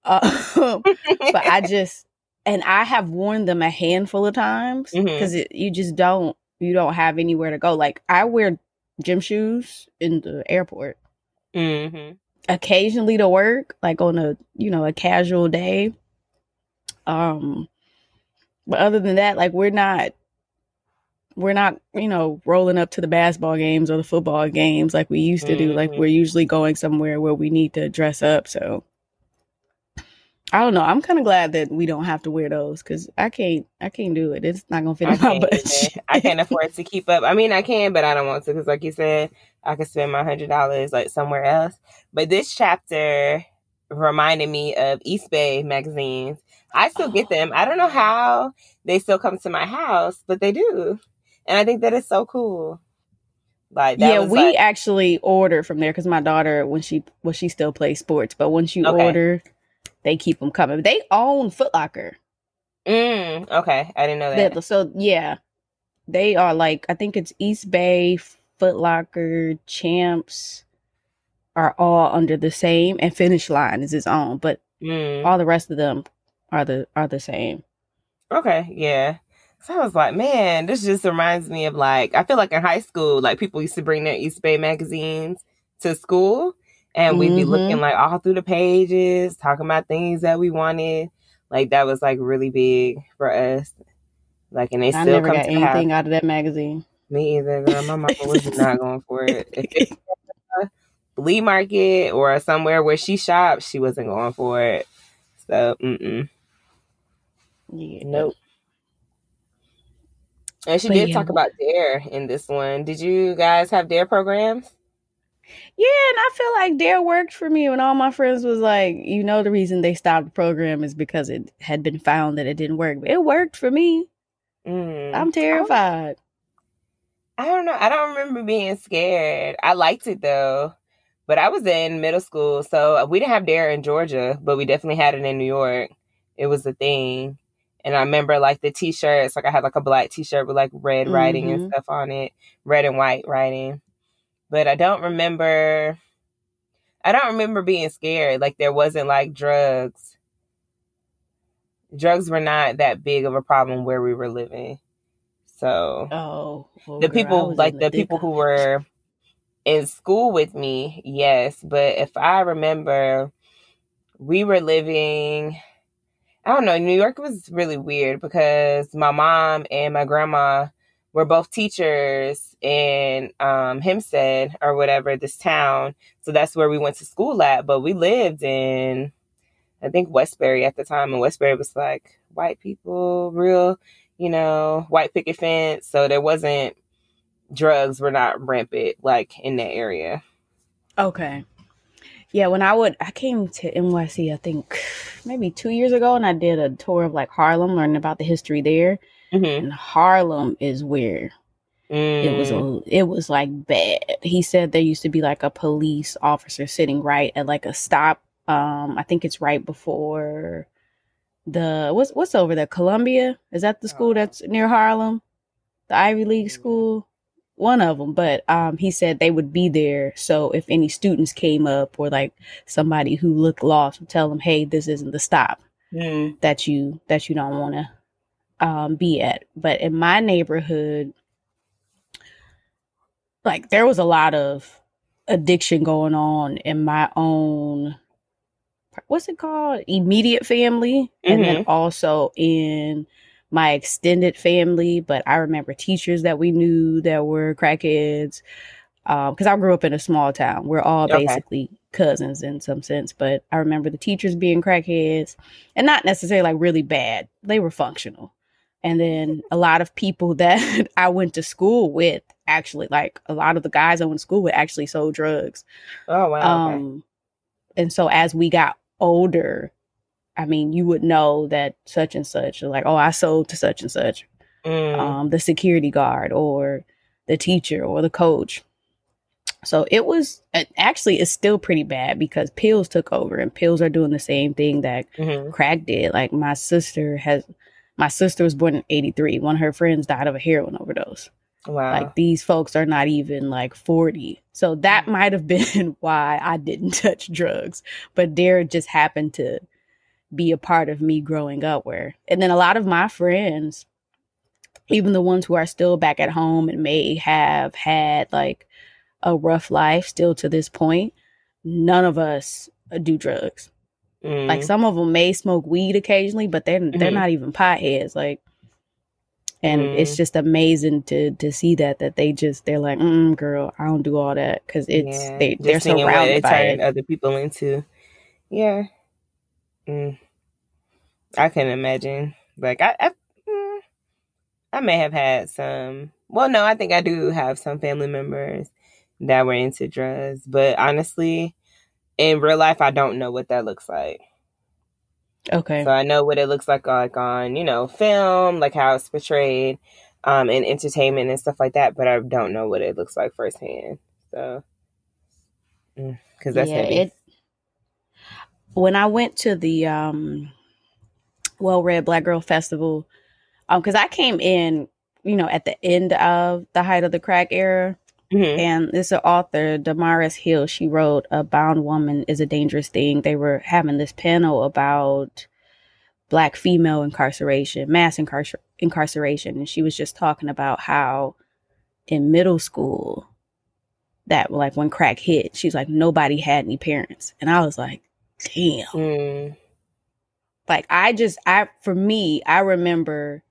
Uh, but I just and I have worn them a handful of times because you just don't. You don't have anywhere to go. Like I wear gym shoes in the airport hmm occasionally to work like on a you know a casual day um but other than that like we're not we're not you know rolling up to the basketball games or the football games like we used to do like Mhm. we're usually going somewhere where we need to dress up so i don't know i'm kind of glad that we don't have to wear those because i can't i can't do it it's not gonna fit in my budget. I can't afford to keep up. I mean, I can, but I don't want to because, like you said, I could spend my hundred dollars like somewhere else. But this chapter reminded me of Eastbay magazines. I still get them. I don't know how they still come to my house, but they do. And I think that is so cool. Like yeah, we like, actually order from there because my daughter, when she well, she still plays sports, but once you okay. order, they keep them coming. They own Footlocker. Mm, okay, I didn't know that. So yeah, they are like I think it's Eastbay, Footlocker, Champs are all under the same, and Finish Line is its own, but mm. all the rest of them are the are the same. Okay, yeah. So I was like, man, this just reminds me of like I feel like in high school, like people used to bring their Eastbay magazines to school, and we'd be mm-hmm. looking like all through the pages, talking about things that we wanted. Like that was like really big for us. Like, and they I still never come got anything out of that magazine. Me either. Girl. My mom was not going for it. flea market or somewhere where she shops, she wasn't going for it. So, mm yeah, nope. And she but did yeah. talk about Dare in this one. Did you guys have Dare programs? Yeah, and I feel like Dare worked for me when all my friends was like, you know, the reason they stopped the program is because it had been found that it didn't work. It worked for me. Mm. I'm terrified. I don't know. I don't remember being scared. I liked it though. But I was in middle school, so we didn't have Dare in Georgia, but we definitely had it in New York. It was a thing. And I remember like the t-shirts, like I had like a black t-shirt with like red mm-hmm. writing and mm-hmm. stuff on it, red and white writing. But I don't remember I don't remember being scared. Like there wasn't like drugs. Drugs were not that big of a problem where we were living. So oh, well, the girl, people like the, the people who were in school with me, yes. But if I remember, we were living, I don't know, New York was really weird because my mom and my grandma were both teachers in um, Hempstead or whatever, this town. So that's where we went to school at. But we lived in, I think, Westbury at the time. And Westbury was like white people, real, you know, white picket fence. So there wasn't drugs were not rampant like in that area. Okay. Yeah, when I would I came to NYC I think maybe 2 years ago and I did a tour of like Harlem learning about the history there. Mm-hmm. And Harlem is where mm. it was a, mm. it was like bad. He said there used to be like a police officer sitting right at like a stop um I think it's right before the what's what's over there Columbia? Is that the school uh-huh. that's near Harlem? The Ivy League school? one of them, but um, he said they would be there. So if any students came up or like somebody who looked lost, would tell them, "Hey, this isn't the stop mm. that you that you don't want to um, be at." But in my neighborhood, like there was a lot of addiction going on in my own what's it called immediate family, mm-hmm. and then mm-hmm. also in my extended family, but I remember teachers that we knew that were crackheads. Because um, I grew up in a small town. We're all okay. basically cousins in some sense, but I remember the teachers being crackheads and not necessarily like really bad. They were functional. And then a lot of people that I went to school with actually, like a lot of the guys I went to school with actually sold drugs. Oh, wow. Um, okay. And so as we got older, I mean, you would know that such and such, like, oh, I sold to such and such, mm. um, the security guard or the teacher or the coach. So it was actually it's still pretty bad because pills took over and pills are doing the same thing that mm-hmm. crack did. Like my sister has, my sister was born in '83. One of her friends died of a heroin overdose. Wow. Like these folks are not even like 40. So that mm. might have been why I didn't touch drugs. But Dare just happened to be a part of me growing up where and then a lot of my friends even the ones who are still back at home and may have had like a rough life still to this point none of us do drugs mm. like some of them may smoke weed occasionally but they're mm-hmm. they're not even potheads like and mm. it's just amazing to to see that that they just they're like mm, girl i don't do all that because it's yeah. they, they're surrounded by it. other people into yeah mm. I can imagine. Like I, I, mm, I may have had some. Well, no, I think I do have some family members that were into drugs, but honestly, in real life, I don't know what that looks like. Okay. So I know what it looks like, like on you know film, like how it's portrayed, um, in entertainment and stuff like that. But I don't know what it looks like firsthand. So, because mm, that's yeah, heavy. It, when I went to the um, Well Read Black Girl Festival, um, because I came in, you know, at the end of the height of the crack era. Mm-hmm. And this author, Damaris Hill, she wrote A Bound Woman is a Dangerous Thing. They were having this panel about black female incarceration, mass incarcer- incarceration. And she was just talking about how in middle school, that like when crack hit, she's like, nobody had any parents. And I was like, damn. Mm. Like I just I for me, I remember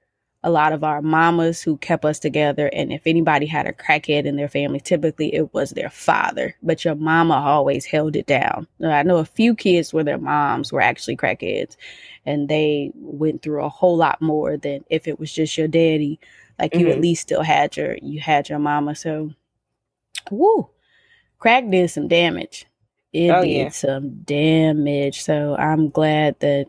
a lot of our mamas who kept us together. And if anybody had a crackhead in their family, typically it was their father, but your mama always held it down. I know a few kids where their moms were actually crackheads and they went through a whole lot more than if it was just your daddy. Like you mm-hmm. at least still had your, you had your mama. So, woo, crack did some damage. It oh, did yeah. some damage. So I'm glad that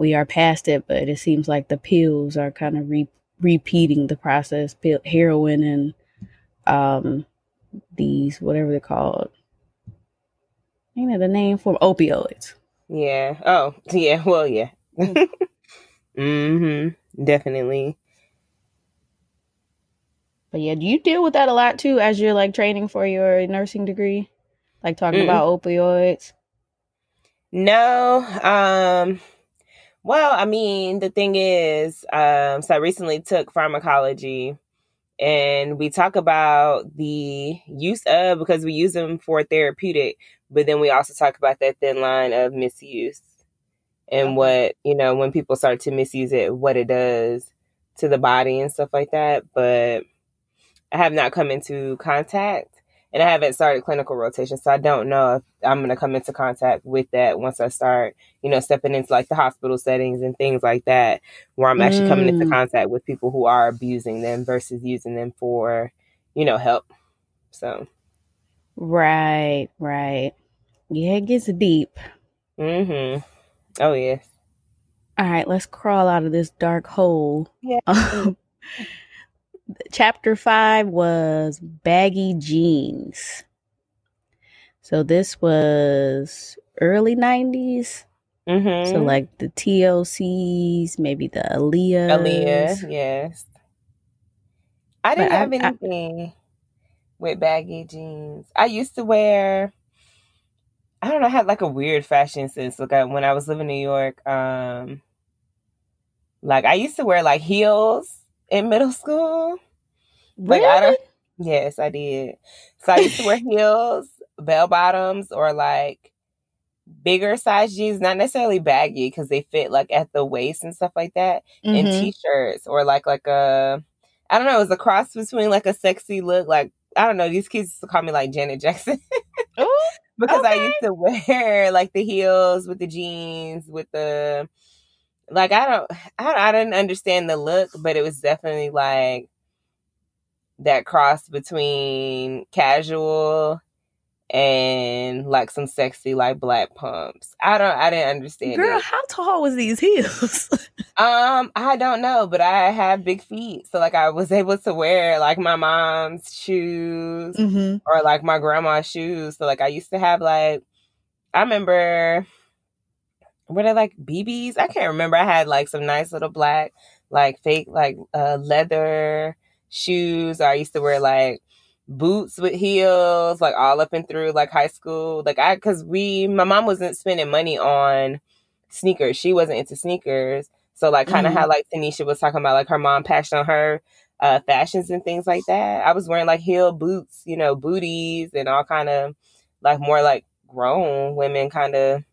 we are past it, but it seems like the pills are kind of re- repeating the process. Pill, heroin and um, these whatever they're called. You know the name for opioids. Yeah. Oh, yeah. Well, yeah. mm-hmm. Definitely. But yeah, do you deal with that a lot too as you're like training for your nursing degree? Like talking mm about opioids? No. Um well, I mean, the thing is, um, so I recently took pharmacology and we talk about the use of because we use them for therapeutic, but then we also talk about that thin line of misuse and what, you know, when people start to misuse it, what it does to the body and stuff like that. But I have not come into contact and I haven't started clinical rotation, so I don't know if I'm going to come into contact with that once I start, you know, stepping into like the hospital settings and things like that, where I'm actually mm. coming into mm. contact with people who are abusing them versus using them for, you know, help. So, right, right, yeah, it gets deep. Mm-hmm. Oh yes. All right, let's crawl out of this dark hole. Yeah. chapter five was baggy jeans. So this was early 90s. Mm-hmm. So like the TLCs, maybe the Aaliyah. Aaliyah, yes. I didn't but have I, anything I, with baggy jeans. I used to wear I don't know, I had like a weird fashion sense. Like I, when I was living in New York, um like I used to wear like heels in middle school. Like I don't. Yes, I did. So I used to wear heels, bell bottoms, or like bigger size jeans, not necessarily baggy because they fit like at the waist and stuff like that, mm-hmm. and t-shirts or like like a I don't know, it was a cross between like a sexy look, like I don't know, these kids used to call me like Janet Jackson. because okay. I used to wear like the heels with the jeans with the like I don't I, I didn't understand the look, but it was definitely like that cross between casual and like some sexy like black pumps. I don't I didn't understand Girl, it. how tall was these heels? um, I don't know, but I have big feet. So like I was able to wear like my mom's shoes mm-hmm. or like my grandma's shoes. So like I used to have like I remember were they like BBs? I can't remember. I had like some nice little black like fake like uh leather shoes. Or I used to wear like boots with heels, like all up and through like high school. Like I, cause we, my mom wasn't spending money on sneakers. She wasn't into sneakers. So like kind of mm-hmm. how like Tanisha was talking about like her mom passed on her uh fashions and things like that. I was wearing like heel boots, you know, booties and all kind of like more like grown women kind of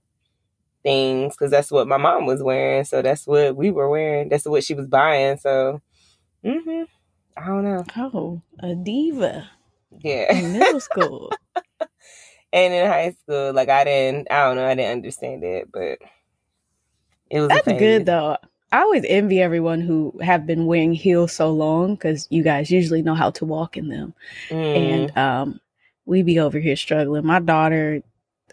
things because that's what my mom was wearing. So that's what we were wearing. That's what she was buying. So, mm-hmm. I don't know. Oh, a diva. Yeah. In middle school. and in high school, like I didn't, I don't know, I didn't understand it, but it was. That's good though. I always envy everyone who have been wearing heels so long because you guys usually know how to walk in them, mm. and um, we be over here struggling. My daughter,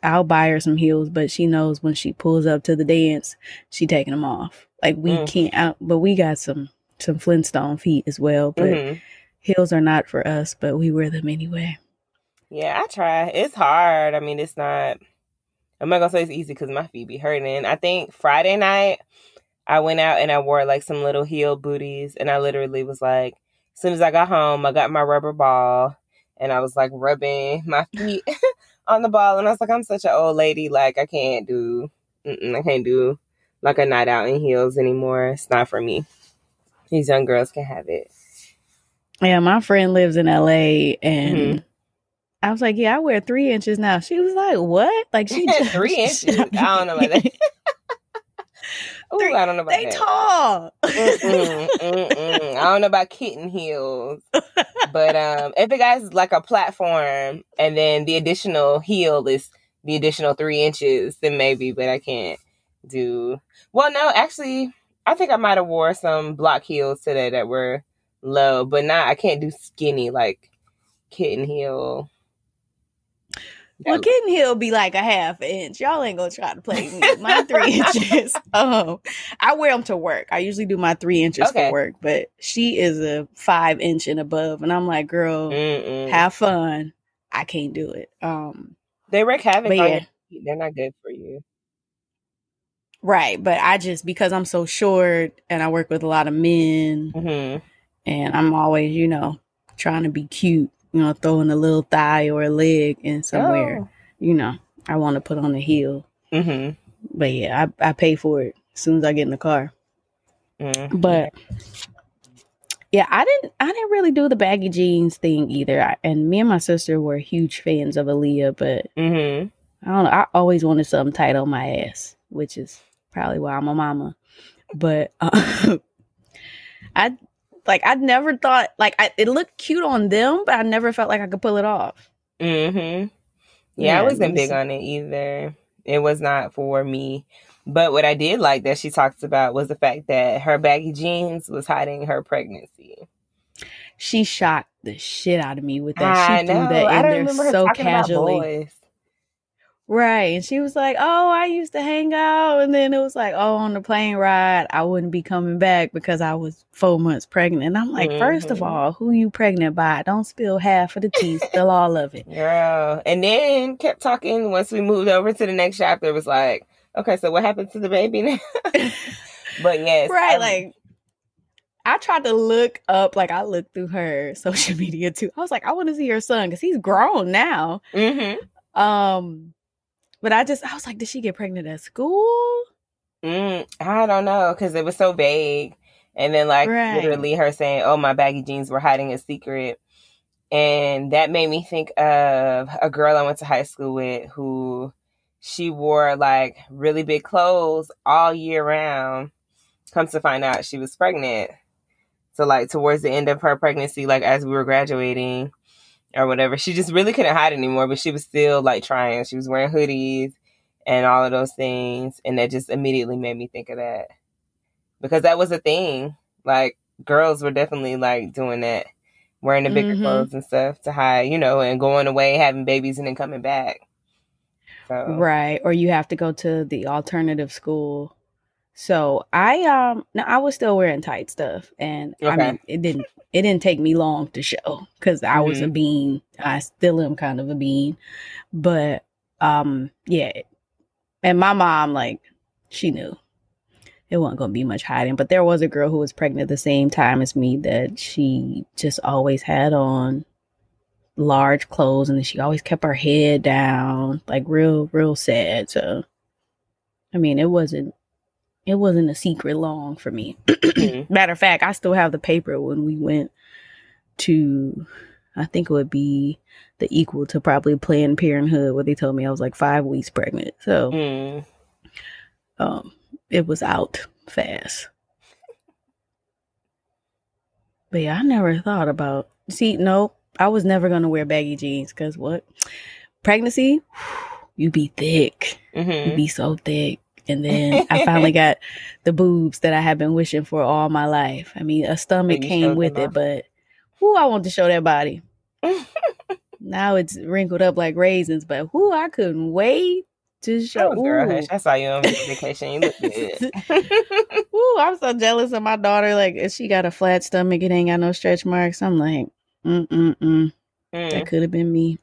I'll buy her some heels, but she knows when she pulls up to the dance, she taking them off. Like we Mm. can't out, but we got some some Flintstone feet as well. But Mhm. heels are not for us, but we wear them anyway. Yeah, I try. It's hard. I mean, it's not. I'm not gonna say it's easy because my feet be hurting. I think Friday night I went out and I wore like some little heel booties, and I literally was like, as soon as I got home, I got my rubber ball, and I was like rubbing my feet on the ball, and I was like, I'm such an old lady. Like I can't do, I can't do like a night out in heels anymore. It's not for me. These young girls can have it. Yeah, my friend lives in LA and Mhm. I was like, Yeah, I wear three inches now. She was like, What? Like she just Three inches? I don't know about that. Ooh, I don't know about they that. tall. Mm-mm, mm-mm. I don't know about kitten heels, but um, if it has like a platform and then the additional heel is the additional three inches, then maybe. But I can't do. Well, no, actually, I think I might have wore some block heels today that were low, but not. I can't do skinny like kitten heel. Well, kitten heel be like a half inch. Y'all ain't gonna try to play me. My three inches. Um, I wear them to work. I usually do my three inches Okay. for work, but she is a five inch and above, and I'm like, girl, Mm-mm. have fun. I can't do it. Um, They wreak havoc yeah. They're not good for you. right. But I just because I'm so short and I work with a lot of men, hmm and I'm always, you know, trying to be cute. You know, throwing a little thigh or a leg in somewhere. You know, I want to put on a heel. Oh. hmm But yeah, I, I pay for it as soon as I get in the car. mm But yeah, I didn't I didn't really do the baggy jeans thing either. I, and me and my sister were huge fans of Aaliyah, but hmm I don't know. I always wanted something tight on my ass, which is probably why I'm a mama. But uh, I like I never thought like I, it looked cute on them, but I never felt like I could pull it off. hmm Yeah, Yeah, I wasn't was- big on it either. It was not for me. But what I did like that she talks about was the fact that her baggy jeans was hiding her pregnancy. She shocked the shit out of me with that. I she threw know. that I in don't there remember her so casually. Right. And she was like, Oh, I used to hang out. And then it was like, Oh, on the plane ride, I wouldn't be coming back because I was four months pregnant. And I'm like, First of Mhm. all, who you pregnant by? Don't spill half of the tea, spill all of it. Girl. And then kept talking once we moved over to the next chapter. It was like, okay, so what happened to the baby now? but yes. right. I- Like, I tried to look up, like, I looked through her social media too. I was like, I want to see her son because he's grown now. Mhm. Um, but I just, I was like, Did she get pregnant at school? Mm, I don't know because it was so vague. And then, like, Right. literally her saying, Oh, my baggy jeans were hiding a secret. And that made me think of a girl I went to high school with who she wore like really big clothes all year round. Comes to find out she was pregnant. So, like, towards the end of her pregnancy, like, as we were graduating or whatever, she just really couldn't hide anymore, but she was still like trying. She was wearing hoodies and all of those things. And that just immediately made me think of that because that was a thing. Like, girls were definitely like doing that, wearing the bigger Mhm. clothes and stuff to hide, you know, and going away, having babies, and then coming back. So, Right. Or you have to go to the alternative school. So I um no, I was still wearing tight stuff and I mean it didn't it didn't take me long to show because I was a bean. I still am kind of a bean. But um yeah. And my mom, like, she knew it wasn't gonna be much hiding. But there was a girl who was pregnant at the same time as me that she just always had on large clothes and she always kept her head down like real real sad so i mean it wasn't it wasn't a secret long for me Mhm. matter of fact i still have the paper when we went to i think it would be the equal to probably planned parenthood where they told me i was like five weeks pregnant so Mm. um it was out fast but yeah i never thought about see no i was never gonna wear baggy jeans because what pregnancy you be thick you Mhm. be so thick and then i finally got the boobs that i have been wishing for all my life i mean a stomach came with it off. but who i want to show that body now it's wrinkled up like raisins. But who I couldn't wait to show. Oh, girl, hush. I saw you on vacation. You look good. Ooh, I'm so jealous of my daughter. Like, if she got a flat stomach, it ain't got no stretch marks. I'm like, mm mm. Mm. That could have been me.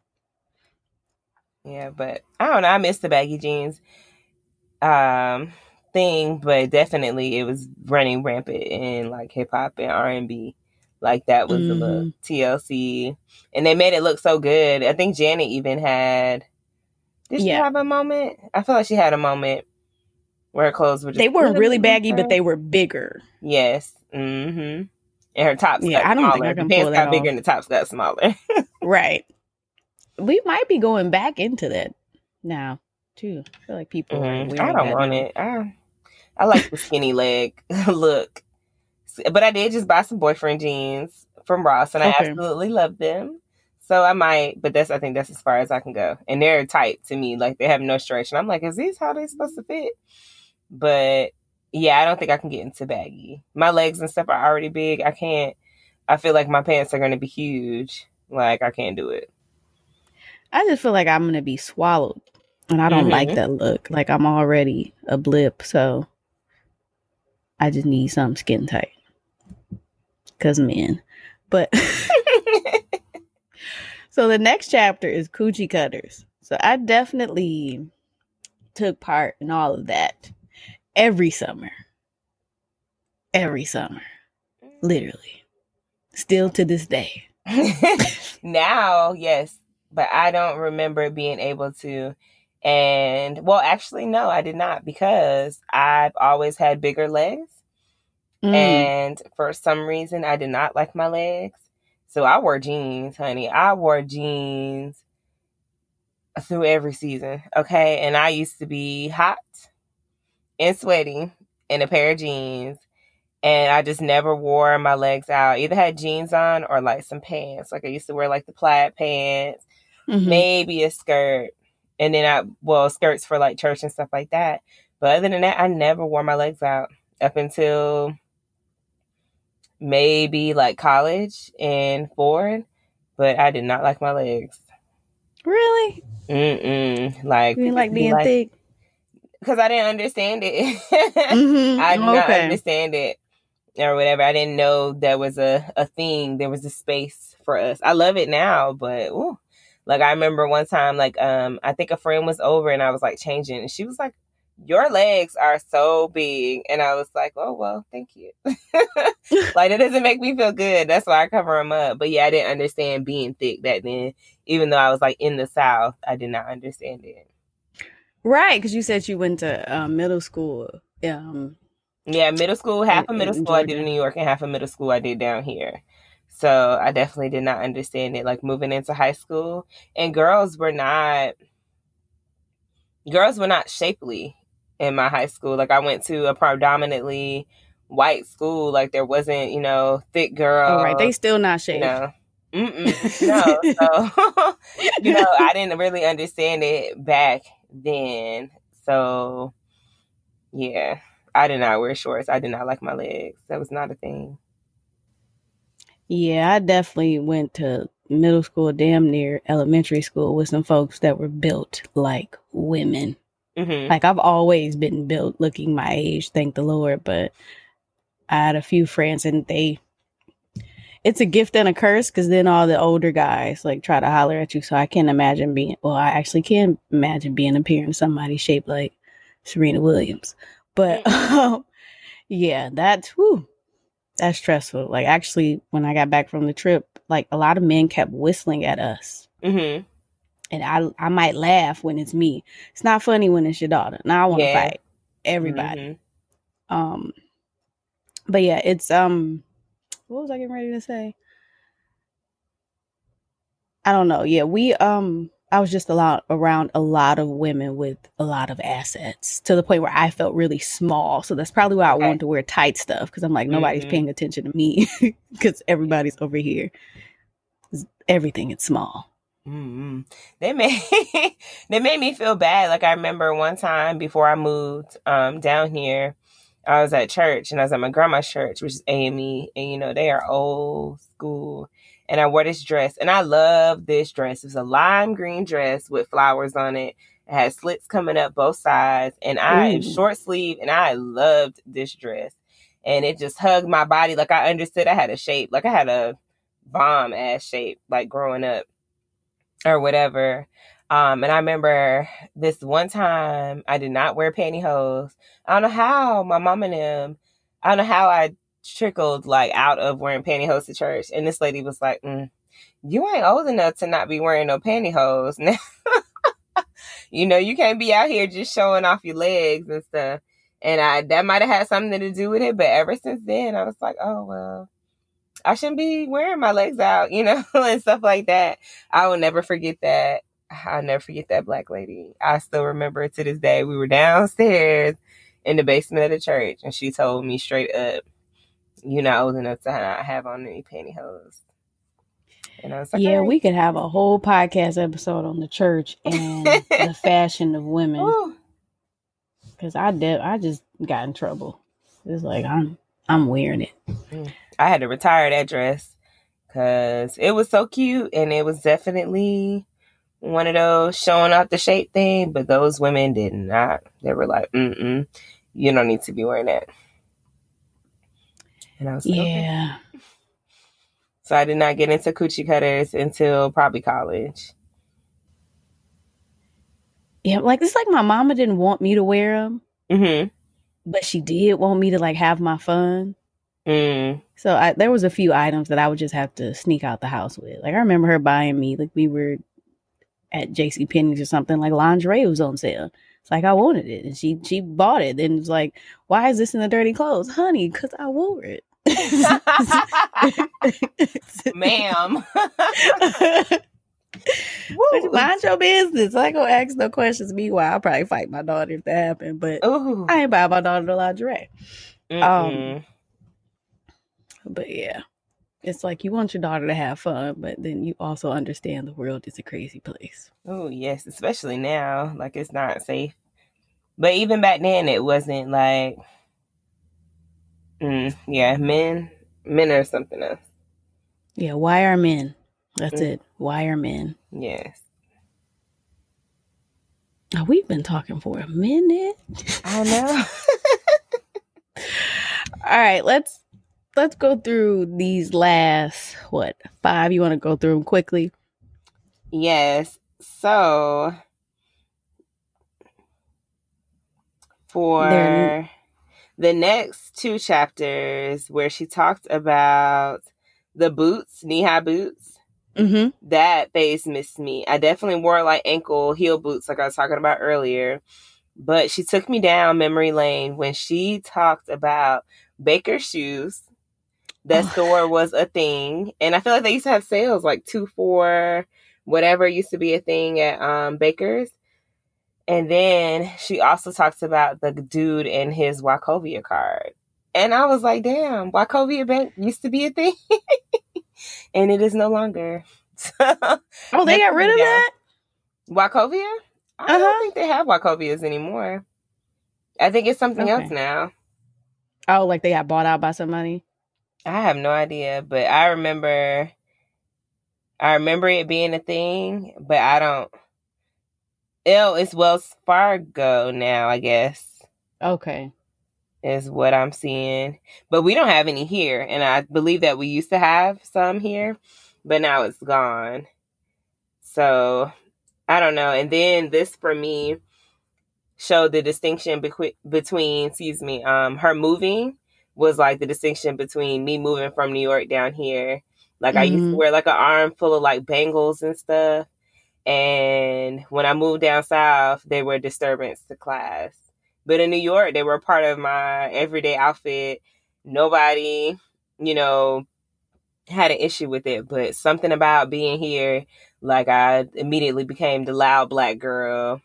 Yeah, but I don't know. I miss the baggy jeans um thing, but definitely it was running rampant in like hip hop and R and B. Like that was the look. Mm-hmm. TLC. And they made it look so good. I think Janet even had did she Yeah. have a moment? I feel like she had a moment where her clothes were just They weren't really baggy, but they were bigger. Yes. Mm-hmm. And her tops Yeah, got I don't think smaller. I can the pants pull got bigger off. and the tops got smaller. Right. We might be going back into that now, too. I feel like people are Mhm. wearing I don't want it. I, I like the skinny leg look. But I did just buy some boyfriend jeans from Ross and I Okay. absolutely love them. So I might, but that's I think that's as far as I can go. And they're tight to me, like they have no stretch. And I'm like, is these how they supposed to fit? But yeah, I don't think I can get into baggy. My legs and stuff are already big. I can't. I feel like my pants are going to be huge. Like I can't do it. I just feel like I'm going to be swallowed. And I don't like Mhm. that look. Like I'm already a blip. So I just need something skin tight. Because men. But so the next chapter is coochie cutters. So I definitely took part in all of that every summer. Every summer. Literally. Still to this day. now, yes, but I don't remember being able to. And well, actually, no, I did not because I've always had bigger legs. Mm. And for some reason, I did not like my legs. So I wore jeans, honey. I wore jeans through every season. Okay. And I used to be hot and sweaty in a pair of jeans. And I just never wore my legs out. Either had jeans on or like some pants. Like I used to wear like the plaid pants, Mhm. maybe a skirt. And then I, well, skirts for like church and stuff like that. But other than that, I never wore my legs out up until maybe like college and Ford. But I did not like my legs. Really? Mm-mm. Like, You like being thick? Because I didn't understand it. Mhm. I did not understand it or whatever. I didn't know there was a, a thing. There was a space for us. I love it now, but ooh. Like I remember one time, like um, I think a friend was over and I was like changing, and she was like, "Your legs are so big," and I was like, "Oh well, thank you." like it doesn't make me feel good. That's why I cover them up. But yeah, I didn't understand being thick back then. Even though I was like in the South, I did not understand it. Right, because you said you went to uh, middle school. Um, Yeah, middle school, half In- of middle school I did in New York and half of middle school I did down here. So I definitely did not understand it. Like moving into high school and girls were not girls were not shapely in my high school. Like I went to a predominantly white school. Like there wasn't, you know, thick girls. oh, right, they still not you shaved. know. Mm-mm, no. So you know, I didn't really understand it back then. So yeah. I did not wear shorts. I did not like my legs. That was not a thing. Yeah, I definitely went to middle school, damn near elementary school with some folks that were built like women. hmm Like I've always been built looking my age, thank the Lord, but I had a few friends and they it's a gift and a curse because then all the older guys like try to holler at you. So I can't imagine being well, I actually can imagine being a parent somebody shaped like Serena Williams. But um, yeah, that's whew, that's stressful. Like actually when I got back from the trip, like a lot of men kept whistling at us hmm and I I might laugh when it's me. It's not funny when it's your daughter. Now I want to Yeah. fight everybody. Mhm. Um, but yeah, it's um, what was I getting ready to say? I don't know. Yeah, we um, I was just a lot around a lot of women with a lot of assets to the point where I felt really small. So that's probably why I Okay. wanted to wear tight stuff because I'm like nobody's Mhm. paying attention to me because everybody's over here. Everything is small. Mm-mm. They made they made me feel bad. Like I remember one time before I moved um down here, I was at church and I was at my grandma's church, which is AME, and you know they are old school. And I wore this dress, and I love this dress. It was a lime green dress with flowers on it. It had slits coming up both sides, and I Ooh. short sleeve, and I loved this dress. And it just hugged my body like I understood I had a shape, like I had a bomb ass shape, like growing up or whatever. Um, and I remember this one time I did not wear pantyhose. I don't know how my mom and them, I don't know how I trickled like out of wearing pantyhose to church. And this lady was like, mm, you ain't old enough to not be wearing no pantyhose. Now." you know, you can't be out here just showing off your legs and stuff. And I that might have had something to do with it, but ever since then I was like, oh well, I shouldn't be wearing my legs out, you know, and stuff like that. I will never forget that. I'll never forget that black lady. I still remember to this day. We were downstairs in the basement of the church, and she told me straight up, "You're not old enough to not have on any pantyhose." And I was like, yeah, "All right." we could have a whole podcast episode on the church and the fashion of women. Woo. Because I did, I just got in trouble. It's like I'm, I'm wearing it. Mm. I had to retire that dress because it was so cute, and it was definitely one of those showing off the shape thing. But those women did not. They were like, "Mm-mm, you don't need to be wearing that." And I was like, "Okay." Yeah. So I did not get into coochie cutters until probably college. Yeah, like it's like my mama didn't want me to wear them, Mm-hmm. but she did want me to like have my fun. Mm. So I, there was a few items that I would just have to sneak out the house with. Like I remember her buying me like we were at J.C. Penney's or something. Like lingerie was on sale. It's like I wanted it, and she she bought it, and was like, "Why is this in the dirty clothes, honey? Because I wore it." Ma'am. Woo. Mind your business. I ain't gonna ask no questions. Meanwhile, I'll probably fight my daughter if that happened. But Ooh. I ain't buy my daughter the lingerie. Um, Mm-mm. But yeah, it's like you want your daughter to have fun, but then you also understand the world is a crazy place. Oh yes, especially now. Like it's not safe. But even back then, it wasn't like. Mm, yeah, men, men are something else. Yeah, why are men? That's Mm. it. Why are men? Yes, Oh, we've been talking for a minute. I know. All right, let's let's go through these last what five. You want to go through them quickly? yes. So for They're- the next two chapters, where she talked about the boots, knee high boots. Mm-hmm. that phase missed me. I definitely wore like ankle heel boots, like I was talking about earlier. But she took me down memory lane when she talked about Baker shoes. That Oh. store was a thing, and I feel like they used to have sales like two for whatever used to be a thing at um, Baker's. And then she also talks about the dude and his Wachovia card. And I was like, damn, Wachovia Bank used to be a thing. and it is no longer. Oh, they got rid of Yeah. that. Wachovia? I Uh-huh. don't think they have Wachovias anymore. I think it's something Okay. else now. Oh, like they got bought out by somebody. I have no idea, but I remember I remember it being a thing, but I don't Oh, it's Wells Fargo now, I guess. Okay. Is what I'm seeing. But we don't have any here, and I believe that we used to have some here, but now it's gone. So, I don't know. And then this for me showed the distinction bequ- between, excuse me, um her moving was like the distinction between me moving from New York down here. Like I used to Mhm. wear like an arm full of like bangles and stuff. And when I moved down south, they were a disturbance to class. But in New York, they were a part of my everyday outfit. Nobody, you know, had an issue with it. But something about being here, like I immediately became the loud black girl.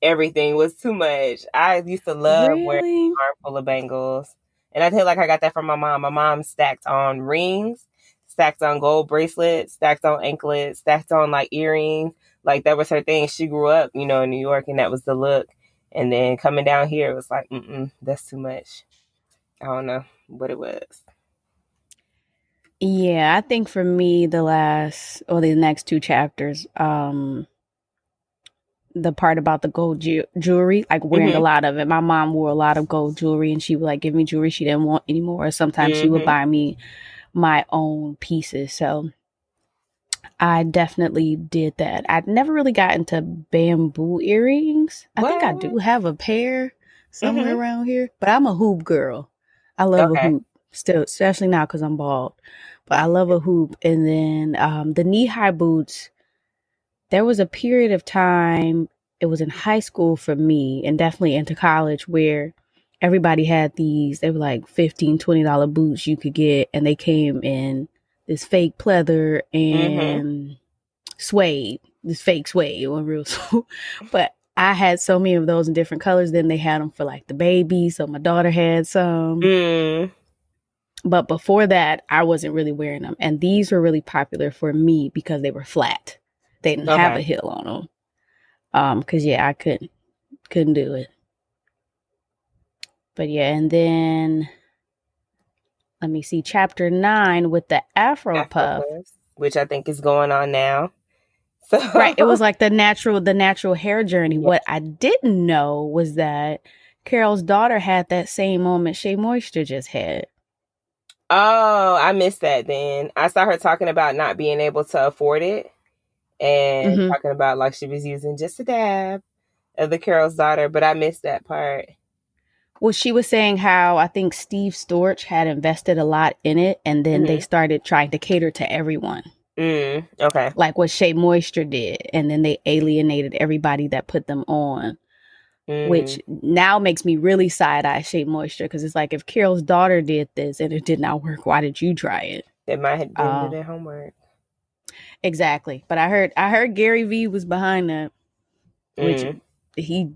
Everything was too much. I used to love wearing really? an arm full of bangles. And I feel like I got that from my mom. My mom stacked on rings, stacked on gold bracelets, stacked on anklets, stacked on like earrings. Like that was her thing. She grew up, you know, in New York and that was the look. And then coming down here, it was like, mm-mm, that's too much. I don't know what it was. Yeah, I think for me, the last or the next two chapters, um, the part about the gold ju- jewelry, like wearing Mhm. a lot of it. My mom wore a lot of gold jewelry, and she would like give me jewelry she didn't want anymore. Or sometimes she would Mhm. buy me my own pieces. So I definitely did that. I'd never really got into bamboo earrings. I think I do have a pair somewhere Mhm. around here, but I'm a hoop girl. I love Okay. a hoop still, especially now because I'm bald. But I love a hoop. And then um, the knee high boots, there was a period of time, it was in high school for me and definitely into college where everybody had these, they were like $15, $20 boots you could get. And they came in this fake pleather Mm-hmm. and suede, this fake suede, wasn't real. So, but I had so many of those in different colors. Then they had them for like the baby. So my daughter had some. Mm. But before that, I wasn't really wearing them. And these were really popular for me because they were flat. They didn't have a Okay. heel on them. Um, cause yeah, I couldn't couldn't do it. But yeah, and then let me see chapter nine with the Afro Afro puff. puffs, which I think is going on now. So Right. It was like the natural the natural hair journey. Yeah. What I didn't know was that Carol's daughter had that same moment Shea Moisture just had. Oh, I missed that then. I saw her talking about not being able to afford it and Mhm. talking about like she was using just a dab of the Carol's daughter, but I missed that part. Well, she was saying how I think Steve Stoute had invested a lot in it, and then they Mhm. started trying to cater to everyone, Mm, okay. like what Shea Moisture did, and then they alienated everybody that put them on, Mm. which now makes me really side eye Shea Moisture because it's like if Carol's daughter did this and it did not work, why did you try it? they might have been um, their homework. Exactly. But I heard I heard Gary Vee was behind that, which Mm. he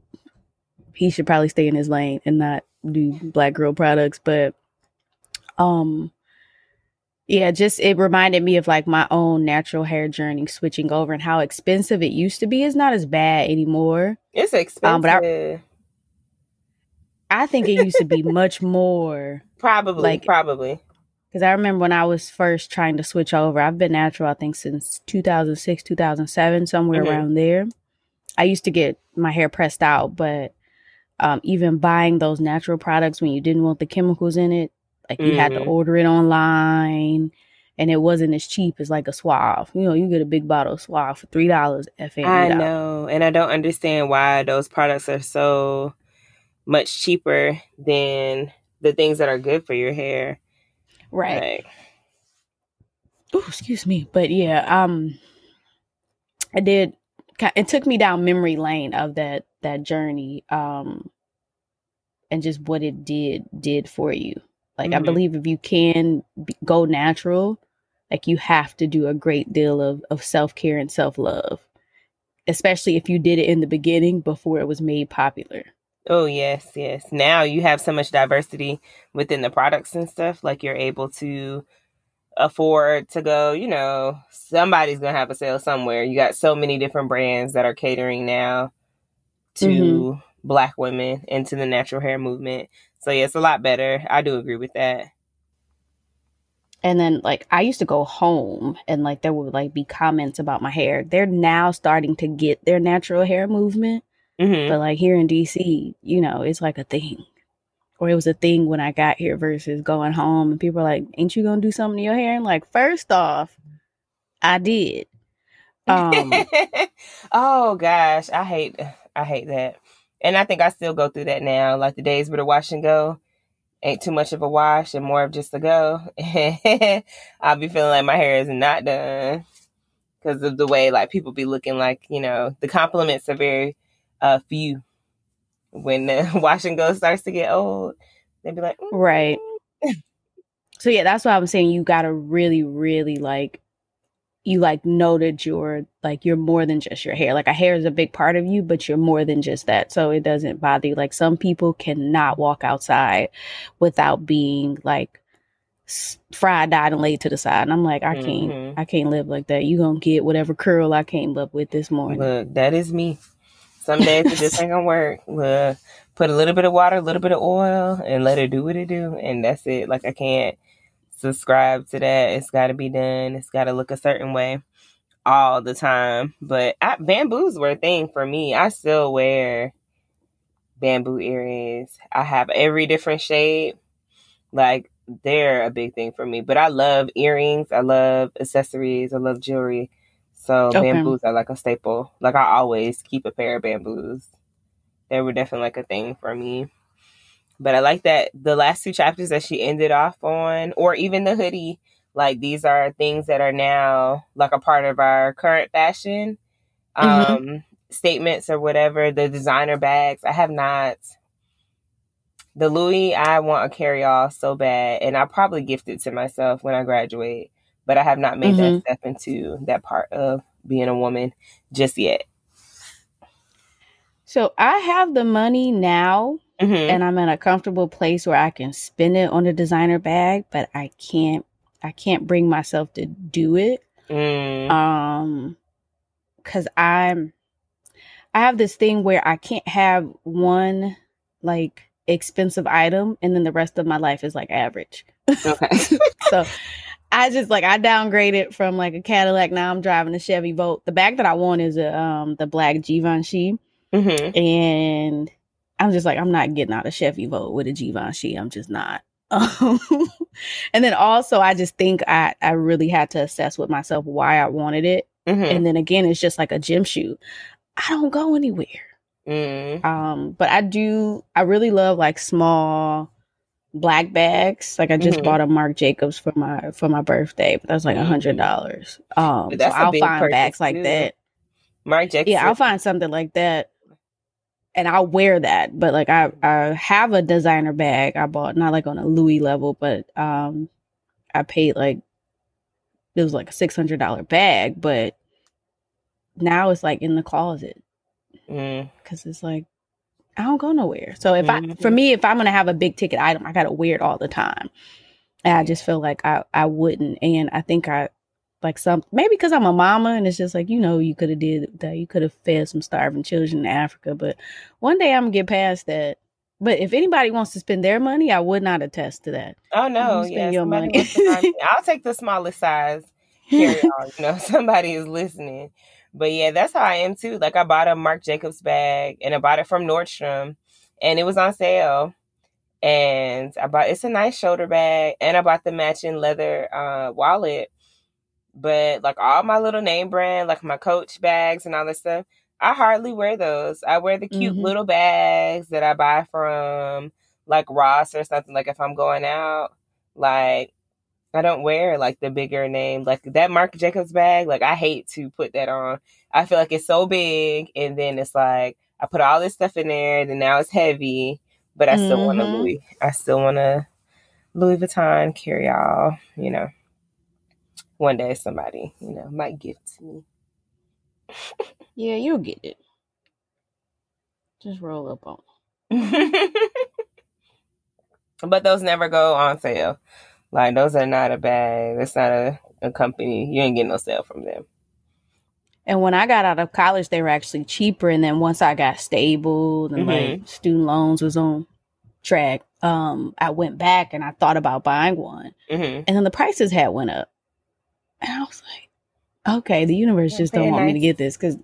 he should probably stay in his lane and not do black girl products but um yeah just it reminded me of like my own natural hair journey switching over and how expensive it used to be is not as bad anymore It's expensive. Um, but I- i think it used to be much more probably, like- probably. because i remember when i was first trying to switch over i've been natural i think since 2006 2007 somewhere Mhm. around there i used to get my hair pressed out but um, even buying those natural products when you didn't want the chemicals in it like you had to Mhm. order it online and it wasn't as cheap as like a suave you know you get a big bottle of suave for three dollars I know, and I don't understand why those products are so much cheaper than the things that are good for your hair. right Like, oh excuse me but yeah um i did it took me down memory lane of that that journey um and just what it did did for you like i Mhm. believe if you can be, go natural like you have to do a great deal of of self-care and self-love especially if you did it in the beginning before it was made popular oh yes, yes. Now you have so much diversity within the products and stuff. Like you're able to afford to go. You know, somebody's gonna have a sale somewhere. You got so many different brands that are catering now to Mhm. black women and to the natural hair movement. So yeah, it's a lot better. I do agree with that. and then like i used to go home and like there would like be comments about my hair they're now starting to get their natural hair movement hmm But like here in DC, you know, it's like a thing. Or it was a thing when I got here versus going home and people are like, Ain't you gonna do something to your hair? And like, first off, I did. Um oh gosh, I hate I hate that. And I think I still go through that now. Like the days where the wash and go ain't too much of a wash and more of just a go. I'll be feeling like my hair is not done because of the way like people be looking like, you know, the compliments are very uh few when the wash and go starts to get old. They be like, "Mm, Right. So yeah, that's why I'm saying you gotta really, really like you like know that you're like you're more than just your hair. Like a hair is a big part of you, but you're more than just that. So it doesn't bother you. Like some people cannot walk outside without being like fried, dyed, and laid to the side. And I'm like, I can't, Mhm. I can't live like that. You gonna get whatever curl I came up with this morning. Look, that is me. Some days it just ain't gonna work. Look, put a little bit of water, a little bit of oil, and let it do what it do, and that's it. Like I can't subscribe to that. It's got to be done. It's got to look a certain way all the time. But I, bamboos were a thing for me. I still wear bamboo earrings. I have every different shape. Like they're a big thing for me. But I love earrings. I love accessories. I love jewelry. So okay. bamboos are like a staple. Like I always keep a pair of bamboos. They were definitely like a thing for me. But I like that the last two chapters that she ended off on, or even the hoodie, like these are things that are now like a part of our current fashion mm-hmm. um statements or whatever. The designer bags. I have not the Louis, I want a carry all so bad, and I'll probably gift it to myself when I graduate. But I have not made mm-hmm. that step into that part of being a woman just yet. So I have the money now, mm-hmm. and I'm in a comfortable place where I can spend it on a designer bag, but I can't. I can't bring myself to do it. Mm. Um, because I'm. I have this thing where I can't have one like expensive item and then the rest of my life is like average. Okay. so I just like I downgraded from like a Cadillac. Now I'm driving a Chevy Volt. The bag that I want is a um the black Givenchy. Mm-hmm. And I'm just like, I'm not getting out a Chevy Volt with a Givenchy. I'm just not. Um, and then also I just think I I really had to assess with myself why I wanted it. Mm-hmm. And then again, it's just like a gym shoe. I don't go anywhere. Mm. Um, but I do. I really love like small black bags. Like I just mm-hmm. bought a Marc Jacobs for my for my birthday, but that's like a hundred mm-hmm. dollars. Um, so I'll find bags like too. that. Marc Jacobs. Yeah, I'll find something like that, and I'll wear that. But like I I have a designer bag I bought, not like on a Louis level, but um, I paid like it was like a six hundred dollar bag, but now it's like in the closet because mm. it's like I don't go nowhere. So if mm-hmm. I, for mm-hmm. me, if I'm gonna have a big ticket item, I gotta wear it all the time. And I just feel like I I wouldn't, and I think I like some maybe because I'm a mama, and it's just like you know you could have did that. You could have fed some starving children in Africa, but one day I'm gonna get past that. But if anybody wants to spend their money, I would not attest to that. Oh no, you spend your money. I'll take the smallest size carry on. You know, somebody is listening. But yeah, that's how I am too. Like I bought a Marc Jacobs bag and I bought it from Nordstrom and it was on sale. And I bought it's a nice shoulder bag and I bought the matching leather uh, wallet. But like all my little name brand, like my coach bags and all this stuff, I hardly wear those. I wear the cute mm-hmm. little bags that I buy from like Ross or something like if I'm going out. Like I don't wear like the bigger name, like that Marc Jacobs bag. Like I hate to put that on. I feel like it's so big, and then it's like I put all this stuff in there, and now it's heavy. But I still mm-hmm. want to Louis. I still want to Louis Vuitton carry all. You know, one day somebody you know might give to me. yeah, you'll get it. Just roll up on. but those never go on sale. Like those are not a bag. That's not a, a company. You ain't getting no sale from them. And when I got out of college, they were actually cheaper. And then once I got stable and mm-hmm. like student loans was on track, um, I went back and I thought about buying one. Mm-hmm. And then the prices had went up. And I was like, okay, the universe yeah, just don't want nice. me to get this because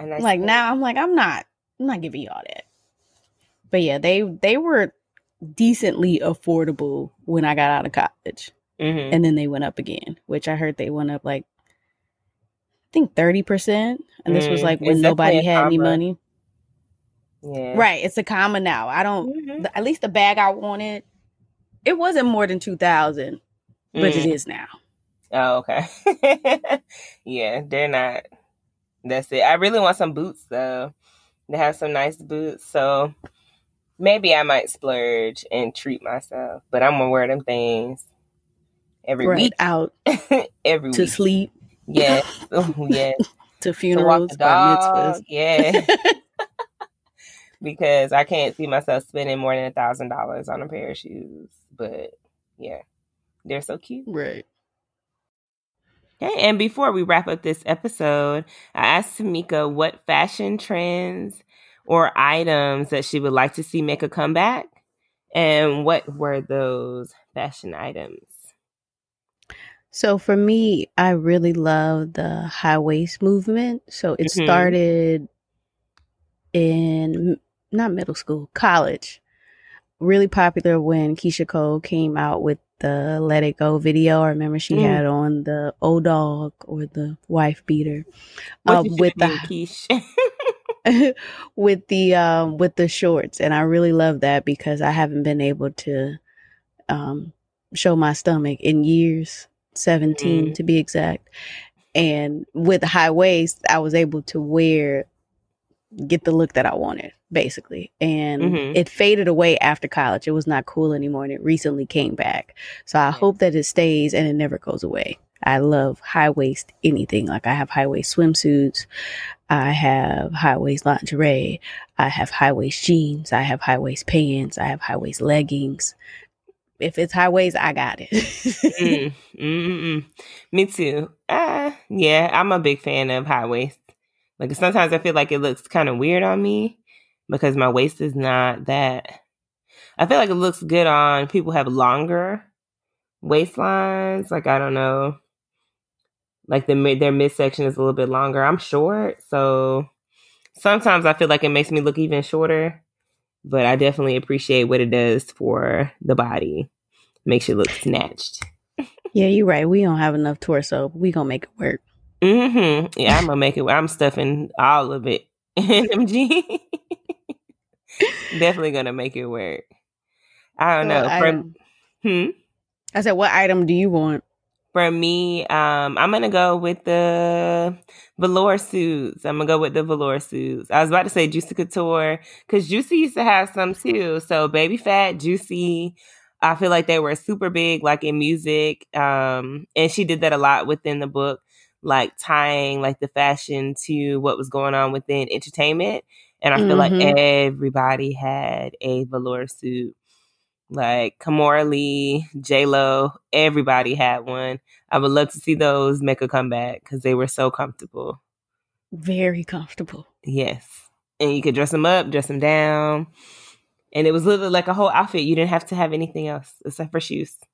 nice like now I'm like, I'm not, I'm not giving y'all that. But yeah, they they were decently affordable when I got out of college. Mm-hmm. And then they went up again, which I heard they went up like I think 30%. And this was mm, like when nobody had any money. Yeah. Right. It's a comma now. I don't, mm-hmm. at least the bag I wanted, it wasn't more than 2000 mm. but it mm. now. Oh, okay. yeah, they're not. That's it. I really want some boots though. They have some nice boots. So maybe I might splurge and treat myself, but I'm gonna wear them things every right, week out every to week. sleep. Yeah, oh, yeah. to funerals, to dog, yeah. because I can't see myself spending more than a thousand dollars on a pair of shoes. But yeah, they're so cute. Right. Okay, and before we wrap up this episode, I asked Tamika what fashion trends or items that she would like to see make a comeback? And what were those fashion items? So for me, I really love the high waist movement. So it Mhm. started in not middle school, college. Really popular when Keyshia Cole came out with the Let It Go video. I remember she Mm. had on the old dog or the wife beater uh, with the with the um with the shorts and I really love that because I haven't been able to um show my stomach in years 17 Mm. to be exact and with the high waist I was able to wear get the look that I wanted basically and Mhm. it faded away after college it was not cool anymore and it recently came back so I hope that it stays and it never goes away I love high waist anything like I have high waist swimsuits I have high waist lingerie. I have high waist jeans. I have high waist pants. I have high waist leggings. If it's high waist, I got it. Mm. Me too. Uh, yeah, I'm a big fan of high waist. Like sometimes I feel like it looks kind of weird on me because my waist is not that. I feel like it looks good on people who have longer waistlines. Like I don't know, like the mid their midsection is a little bit longer. I'm short, so sometimes I feel like it makes me look even shorter. But I definitely appreciate what it does for the body. Makes you look snatched. yeah, you're right. We don't have enough torso. But we gonna make it work. Mm-hmm. Yeah, I'm gonna make it. I'm stuffing all of it in them jeans. Definitely gonna make it work. I don't So know. For, hmm? I said, what item do you want? For me, um, I'm gonna go with the velour suits. I'm gonna go with the velour suits. I was about to say Juicy Couture because Juicy used to have some too. So Baby Phat, Juicy. I feel like they were super big, like in music. Um, and she did that a lot within the book, like tying like the fashion to what was going on within entertainment. And I feel like Mhm. everybody had a velour suit. Like Kimora Lee, J Lo, everybody had one. I would love to see those make a comeback because they were so comfortable. Very comfortable. Yes, and you could dress them up, dress them down, and it was literally like a whole outfit. You didn't have to have anything else except for shoes.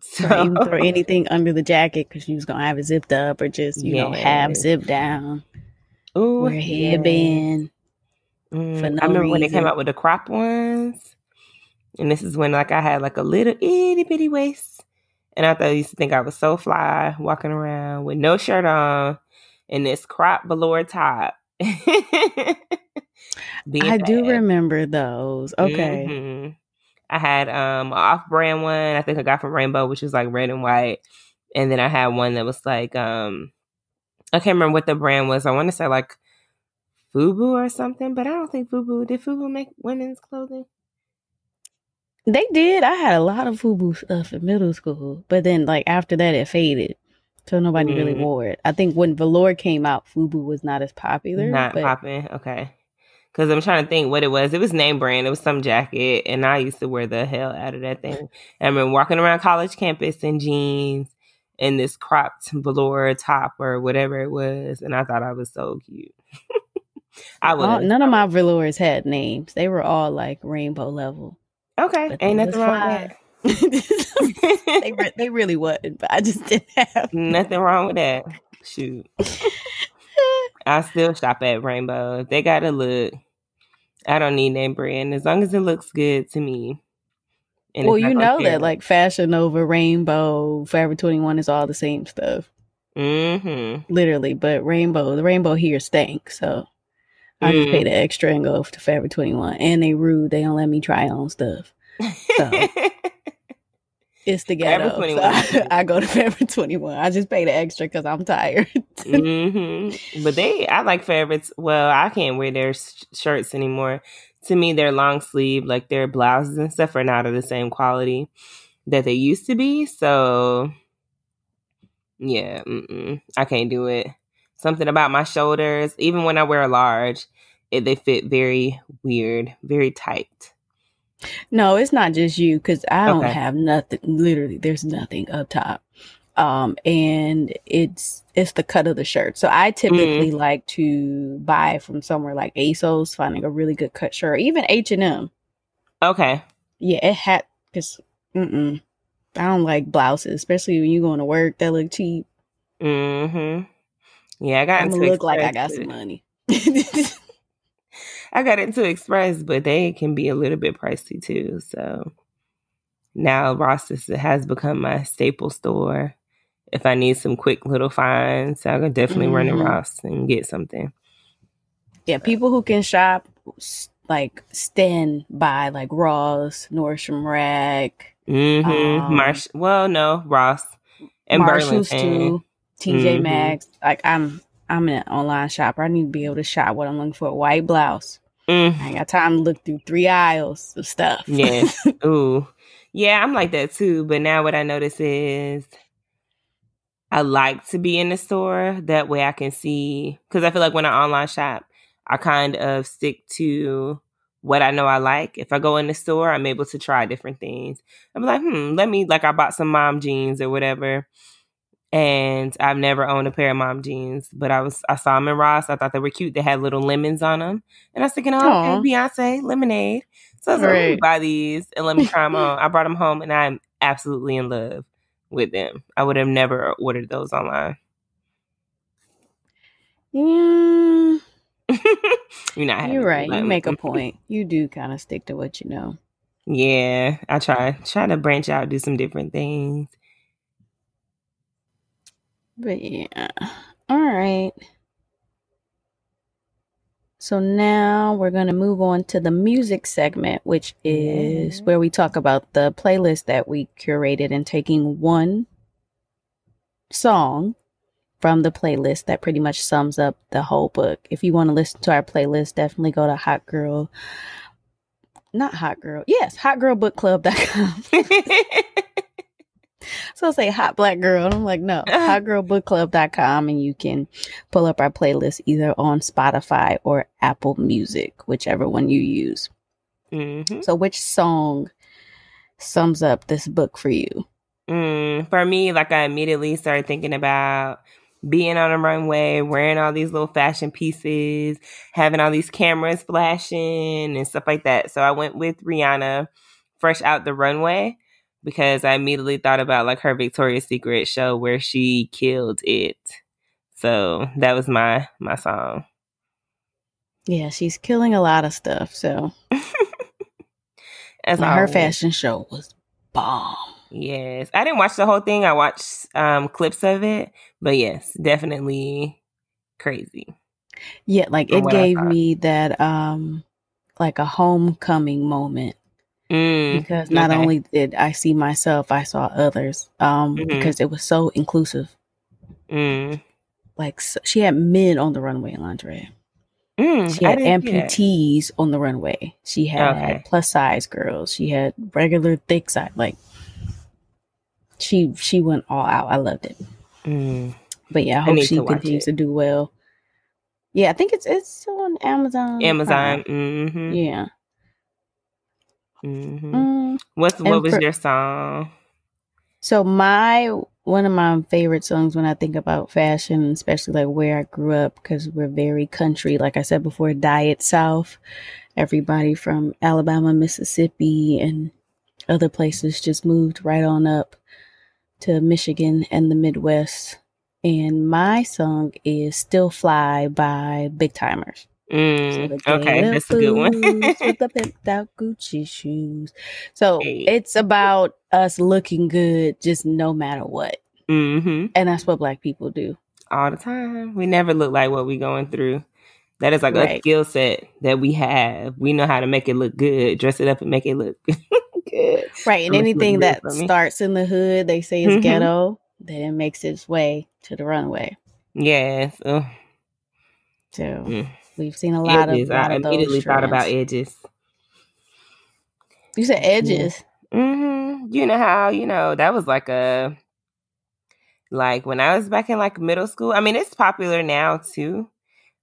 So you throw anything under the jacket because you was gonna have it zipped up or just you know have Yes. zip down, Ooh, yeah. headband. Mm, for no I remember when they came out with the crop ones, and this is when like I had like a little itty bitty waist, and I thought I used to think I was so fly walking around with no shirt on and this crop velour top. I do remember those. Okay. Mhm. I had um an off-brand one. I think I got from Rainbow, which was like red and white, and then I had one that was like um I can't remember what the brand was. I want to say like Fubu or something, but I don't think Fubu did. Fubu make women's clothing? They did. I had a lot of FUBU stuff in middle school, but then like after that it faded. So nobody really Mm. wore it. I think when Velour came out, FUBU was not as popular. Not but popping. Okay. Because I'm trying to think what it was. It was name brand. It was some jacket, and I used to wear the hell out of that thing. I remember walking around college campus in jeans and this cropped velour top or whatever it was, and I thought I was so cute. I was. none of my velours had names. They were all like rainbow level. Okay, But ain't nothing wrong they, that. re- they really wasn't, but I just didn't have. nothing wrong with that. Shoot, I still shop at Rainbow. They got a look, I don't need name brand as long as it looks good to me. And well, you know that like Fashion Nova, Rainbow, Forever 21 is all the same stuff. Mm-hmm. Literally. But Rainbow, the Rainbow here stank. So I just Mm. pay the extra and go to Forever 21. And they rude. They don't let me try on stuff. It's the Forever ghetto. 21 So I, I go to Forever 21. I just pay the extra because I'm tired. hmm But they, I like favorites. Well, I can't wear their sh- shirts anymore. To me, their long sleeve, like their blouses and stuff, are not of the same quality that they used to be. So, yeah, I can't do it. Something about my shoulders, even when I wear a large, it, they fit very weird, very tight. No, it's not just you because I don't Okay. have nothing. Literally, there's nothing up top. Um, and it's it's the cut of the shirt. So I typically like to buy from somewhere like ASOS, finding a really good cut shirt, even H and M. Okay. Yeah, it had because. I don't like blouses, especially when you going to work that look cheap. Mm-hmm. Yeah, I got I'm look like I got some money. I got into Express, but they can be a little bit pricey too. So now Ross has become my staple store. If I need some quick little finds, I could definitely run to Mhm. Ross and get something. yeah, people who can shop like stand by like Ross, Nordstrom Rack, Mm-hmm. Um, Marsh. Well, no, Ross and Marshalls Burlington. too, TJ Mhm. Maxx. Like I'm I'm an online shopper. I need to be able to shop what I'm looking for. White blouse. Mm, I ain't got time to look through three aisles of stuff. Yeah. Ooh. Yeah, I'm like that too. But now what I notice is I like to be in the store. That way I can see because I feel like when I online shop, I kind of stick to what I know I like. If I go in the store, I'm able to try different things. I'm like, hmm, let me like I bought some mom jeans or whatever. And I've never owned a pair of mom jeans, but I was I saw them in Ross. I thought they were cute. They had little lemons on them, and I was thinking, oh, okay, Beyonce lemonade. So I was like, let me buy these and let me try them on. I brought them home, and I'm absolutely in love with them. I would have never ordered those online. Yeah, You're not. you're right. You make a point. You do kind of stick to what you know. Yeah, I try try to branch out, do some different things. But yeah. All right. So now we're going to move on to the music segment, which is where we talk about the playlist that we curated and taking one song from the playlist that pretty much sums up the whole book. If you want to listen to our playlist, definitely go to Hot Girl. Not Hot Girl. Yes, hotgirlbookclub.com. So I'll say hot black girl. And I'm like, no, hotgirlbookclub.com. And you can pull up our playlist either on Spotify or Apple Music, whichever one you use. Mhm. So, which song sums up this book for you? Mm, for me, like I immediately started thinking about being on a runway, wearing all these little fashion pieces, having all these cameras flashing and stuff like that. So I went with Rihanna, fresh out the runway, because I immediately thought about like her Victoria's Secret show where she killed it. So that was my my song. Yeah, she's killing a lot of stuff. So, As her fashion show was bomb. Yes. I didn't watch the whole thing. I watched um clips of it. But yes, definitely crazy. Yeah, like it gave me that, um, like a homecoming moment. Mm, because not okay. only did I see myself, I saw others. Um, Mhm. because it was so inclusive. Mm, Like so, she had men on the runway in lingerie. mm, She had didn't see that. amputees on the runway. She had Okay. plus size girls. She had regular thick side. Like she she went all out. I loved it. Mm, But yeah, I I hope need she to continues to do well. Yeah, I think it's it's still on Amazon. Amazon. Prime. hmm Yeah. Hmm Mm. What's what was your song? So my one of my favorite songs when I think about fashion, especially like where I grew up, because we're very country. Like I said before, Diet South. Everybody from Alabama, Mississippi, and other places just moved right on up to Michigan and the Midwest. And my song is "Still Fly" by Big Tymers. So Mm, the okay, that's a good one. with the pimped out Gucci shoes. So Hey. it's about us looking good, just no matter what, hmm and that's what Black people do. All the time. We never look like what we're going through. That is like a skill set that we have. We know how to make it look good, dress it up and make it look good. Right, and anything that starts in the hood, they say is Mhm. ghetto, then it makes its way to the runway. Yes. Ugh. So Mm. We've seen a lot of, Edges. lot I of those immediately thought about edges. You said edges. hmm You know how you know that was like a like when I was back in like middle school. I mean, it's popular now too,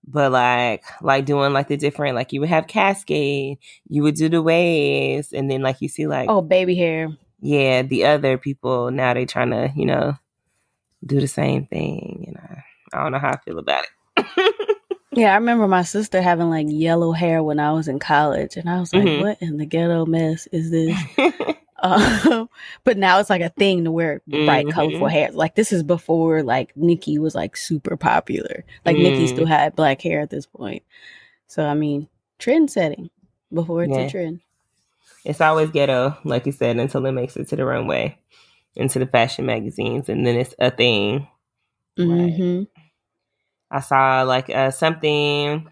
but like like doing like the different like you would have cascade, you would do the waves, and then like you see like Oh, baby hair. yeah, the other people now they trying to you know do the same thing, and I I don't know how I feel about it. Yeah, I remember my sister having like yellow hair when I was in college, and I was like, Mhm. "What in the ghetto mess is this?" Um, but now it's like a thing to wear bright, Mhm. colorful hair. Like this is before like Nicki was like super popular. Like Nicki Mm. still had black hair at this point. So I mean, trend setting before it's Yeah. a trend. It's always ghetto, like you said, until it makes it to the runway, into the fashion magazines, and then it's a thing. Right. I saw like uh, something,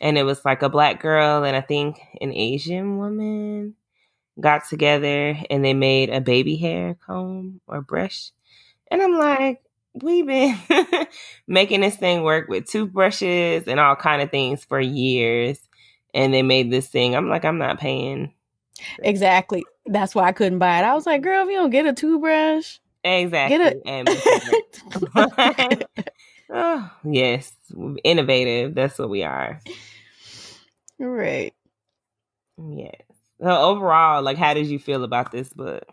and it was like a black girl and I think an Asian woman got together and they made a baby hair comb or brush, and I'm like, we've been making this thing work with toothbrushes and all kind of things for years, and they made this thing. I'm like, I'm not paying. Exactly. That's why I couldn't buy it. I was like, girl, if you don't get a toothbrush, Exactly. get And a. oh, yes, innovative. That's what we are. right. Yes. So overall, like, how did you feel about this book?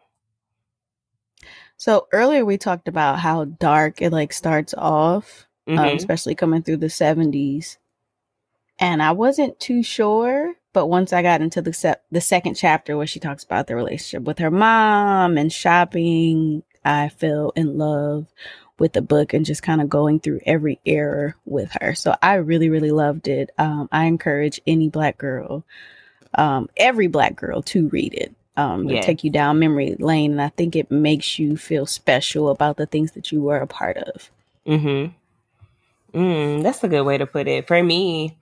So earlier we talked about how dark it like starts off, um, Mhm. especially coming through the 70s. And I wasn't too sure, but once I got into the se- the second chapter where she talks about the relationship with her mom and shopping, I fell in love with the book and just kind of going through every error with her. So I really really loved it. Um, I encourage any black girl, um, every black girl to read it. Um, take you down memory lane, and I think it makes you feel special about the things that you were a part of. Mm-hmm. Mm, that's a good way to put it. For me,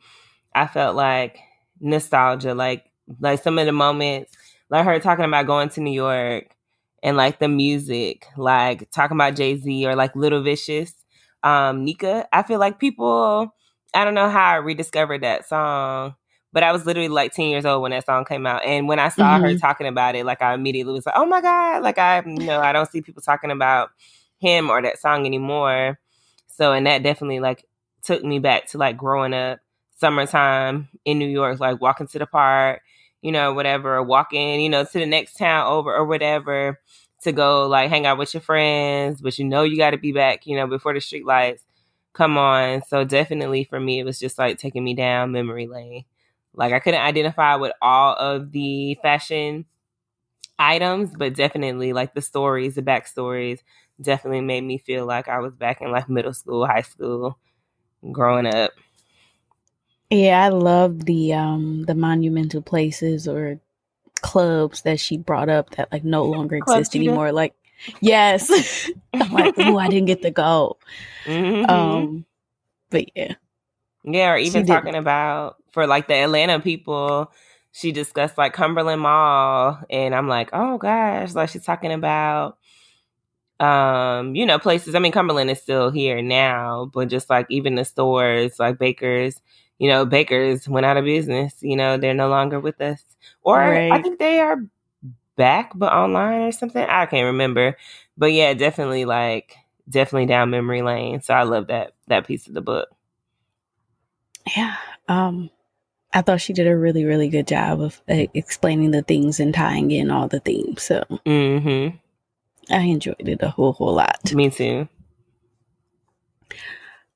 I felt like nostalgia, like like some of the moments, like her talking about going to New York and like the music, like talking about Jay Z or like Lil Vicious, um, Nika. I feel like people, I don't know how I rediscovered that song, but I was literally like 10 years old when that song came out. And when I saw her Mhm. talking about it, like I immediately was like, oh my God, like I, you know, I don't see people talking about him or that song anymore. So, and that definitely like took me back to like growing up, summertime in New York, like walking to the park, you know, whatever, walking, you know, to the next town over or whatever to go like hang out with your friends, but you know you got to be back, you know, before the street lights come on. So definitely for me, it was just like taking me down memory lane. Like I couldn't identify with all of the fashion items, but definitely like the stories, the backstories, definitely made me feel like I was back in like middle school, high school, growing up. Yeah, I love the um the monumental places or clubs that she brought up that like no longer Club exist anymore. Like, yes, I'm like, oh, I didn't get to go. Mhm. Um, but yeah, Yeah, or She even did. talking about for like the Atlanta people, she discussed like Cumberland Mall, and I'm like, oh gosh, like she's talking about, um, you know, places. I mean, Cumberland is still here now, but just like even the stores, like Baker's, you know, Baker's went out of business. You know, they're no longer with us, or I think they are back, but online or something. I can't remember, but yeah, definitely like definitely down memory lane. So I love that that piece of the book. yeah. Um, I thought she did a really, really good job of uh, explaining the things and tying in all the themes. So Mm-hmm. I enjoyed it a whole, whole lot. Me too.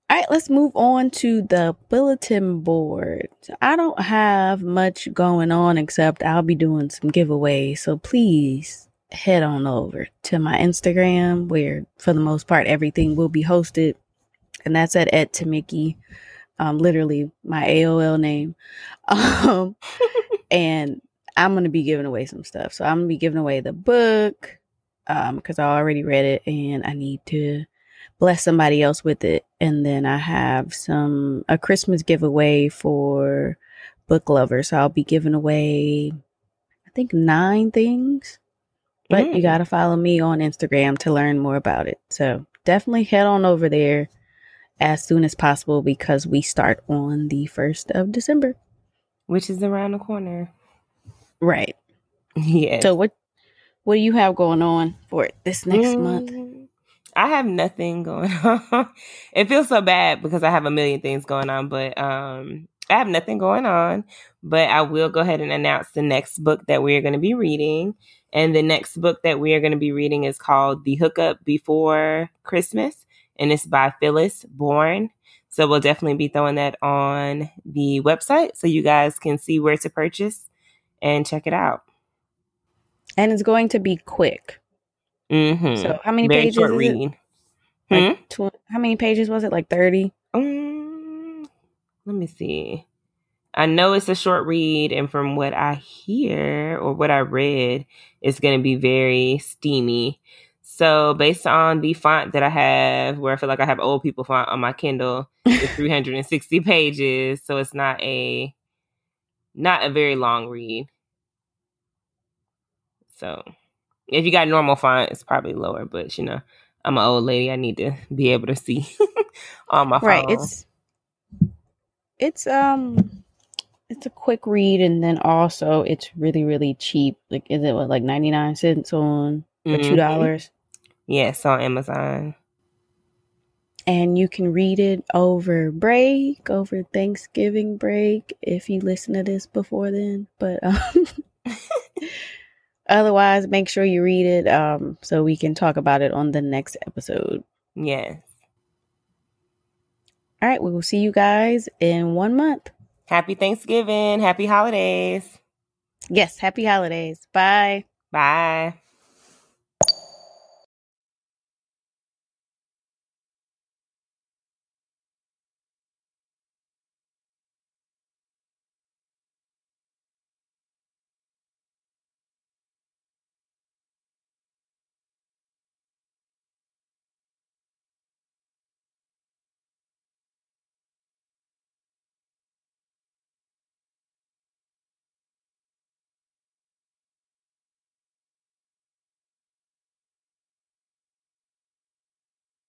All right, let's move on to the bulletin board. I don't have much going on except I'll be doing some giveaways. So please head on over to my Instagram where for the most part everything will be hosted. And that's at Ed to Mickey. Um, literally my AOL name. Um, and I'm gonna be giving away some stuff. So I'm gonna be giving away the book, um, because I already read it and I need to bless somebody else with it. And then I have some a Christmas giveaway for book lovers. So I'll be giving away I think nine things. But you Mm. gotta follow me on Instagram to learn more about it. So definitely head on over there as soon as possible because we start on the first of December. Which is around the corner. Right. Yeah. So what what do you have going on for this next month? I have nothing going on. it feels so bad because I have a million things going on, but um I have nothing going on. But I will go ahead and announce the next book that we are going to be reading. And the next book that we are going to be reading is called The Hookup Before Christmas, and it's by Phyllis Bourne. So we'll definitely be throwing that on the website so you guys can see where to purchase and check it out. and it's going to be quick. Mm-hmm. So how many Very pages? short is it? Like Hmm? tw- how many pages was it? Like thirty. Um, let me see. I know it's a short read, and from what I hear or what I read, it's going to be very steamy. So, based on the font that I have, where I feel like I have old people font on my Kindle, it's 360 pages, so it's not a not a very long read. So, if you got normal font, it's probably lower. But you know, I'm an old lady; I need to be able to see on my phone. Right. It's it's um it's a quick read and then also it's really really cheap. Like is it what like ninety nine cents on or two dollars? Yes, on Amazon. And you can read it over break, over Thanksgiving break, if you listen to this before then. But um, otherwise, make sure you read it um, so we can talk about it on the next episode. Yes. All right, we will see you guys in one month. Happy Thanksgiving. Happy holidays. Yes, happy holidays. Bye. Bye.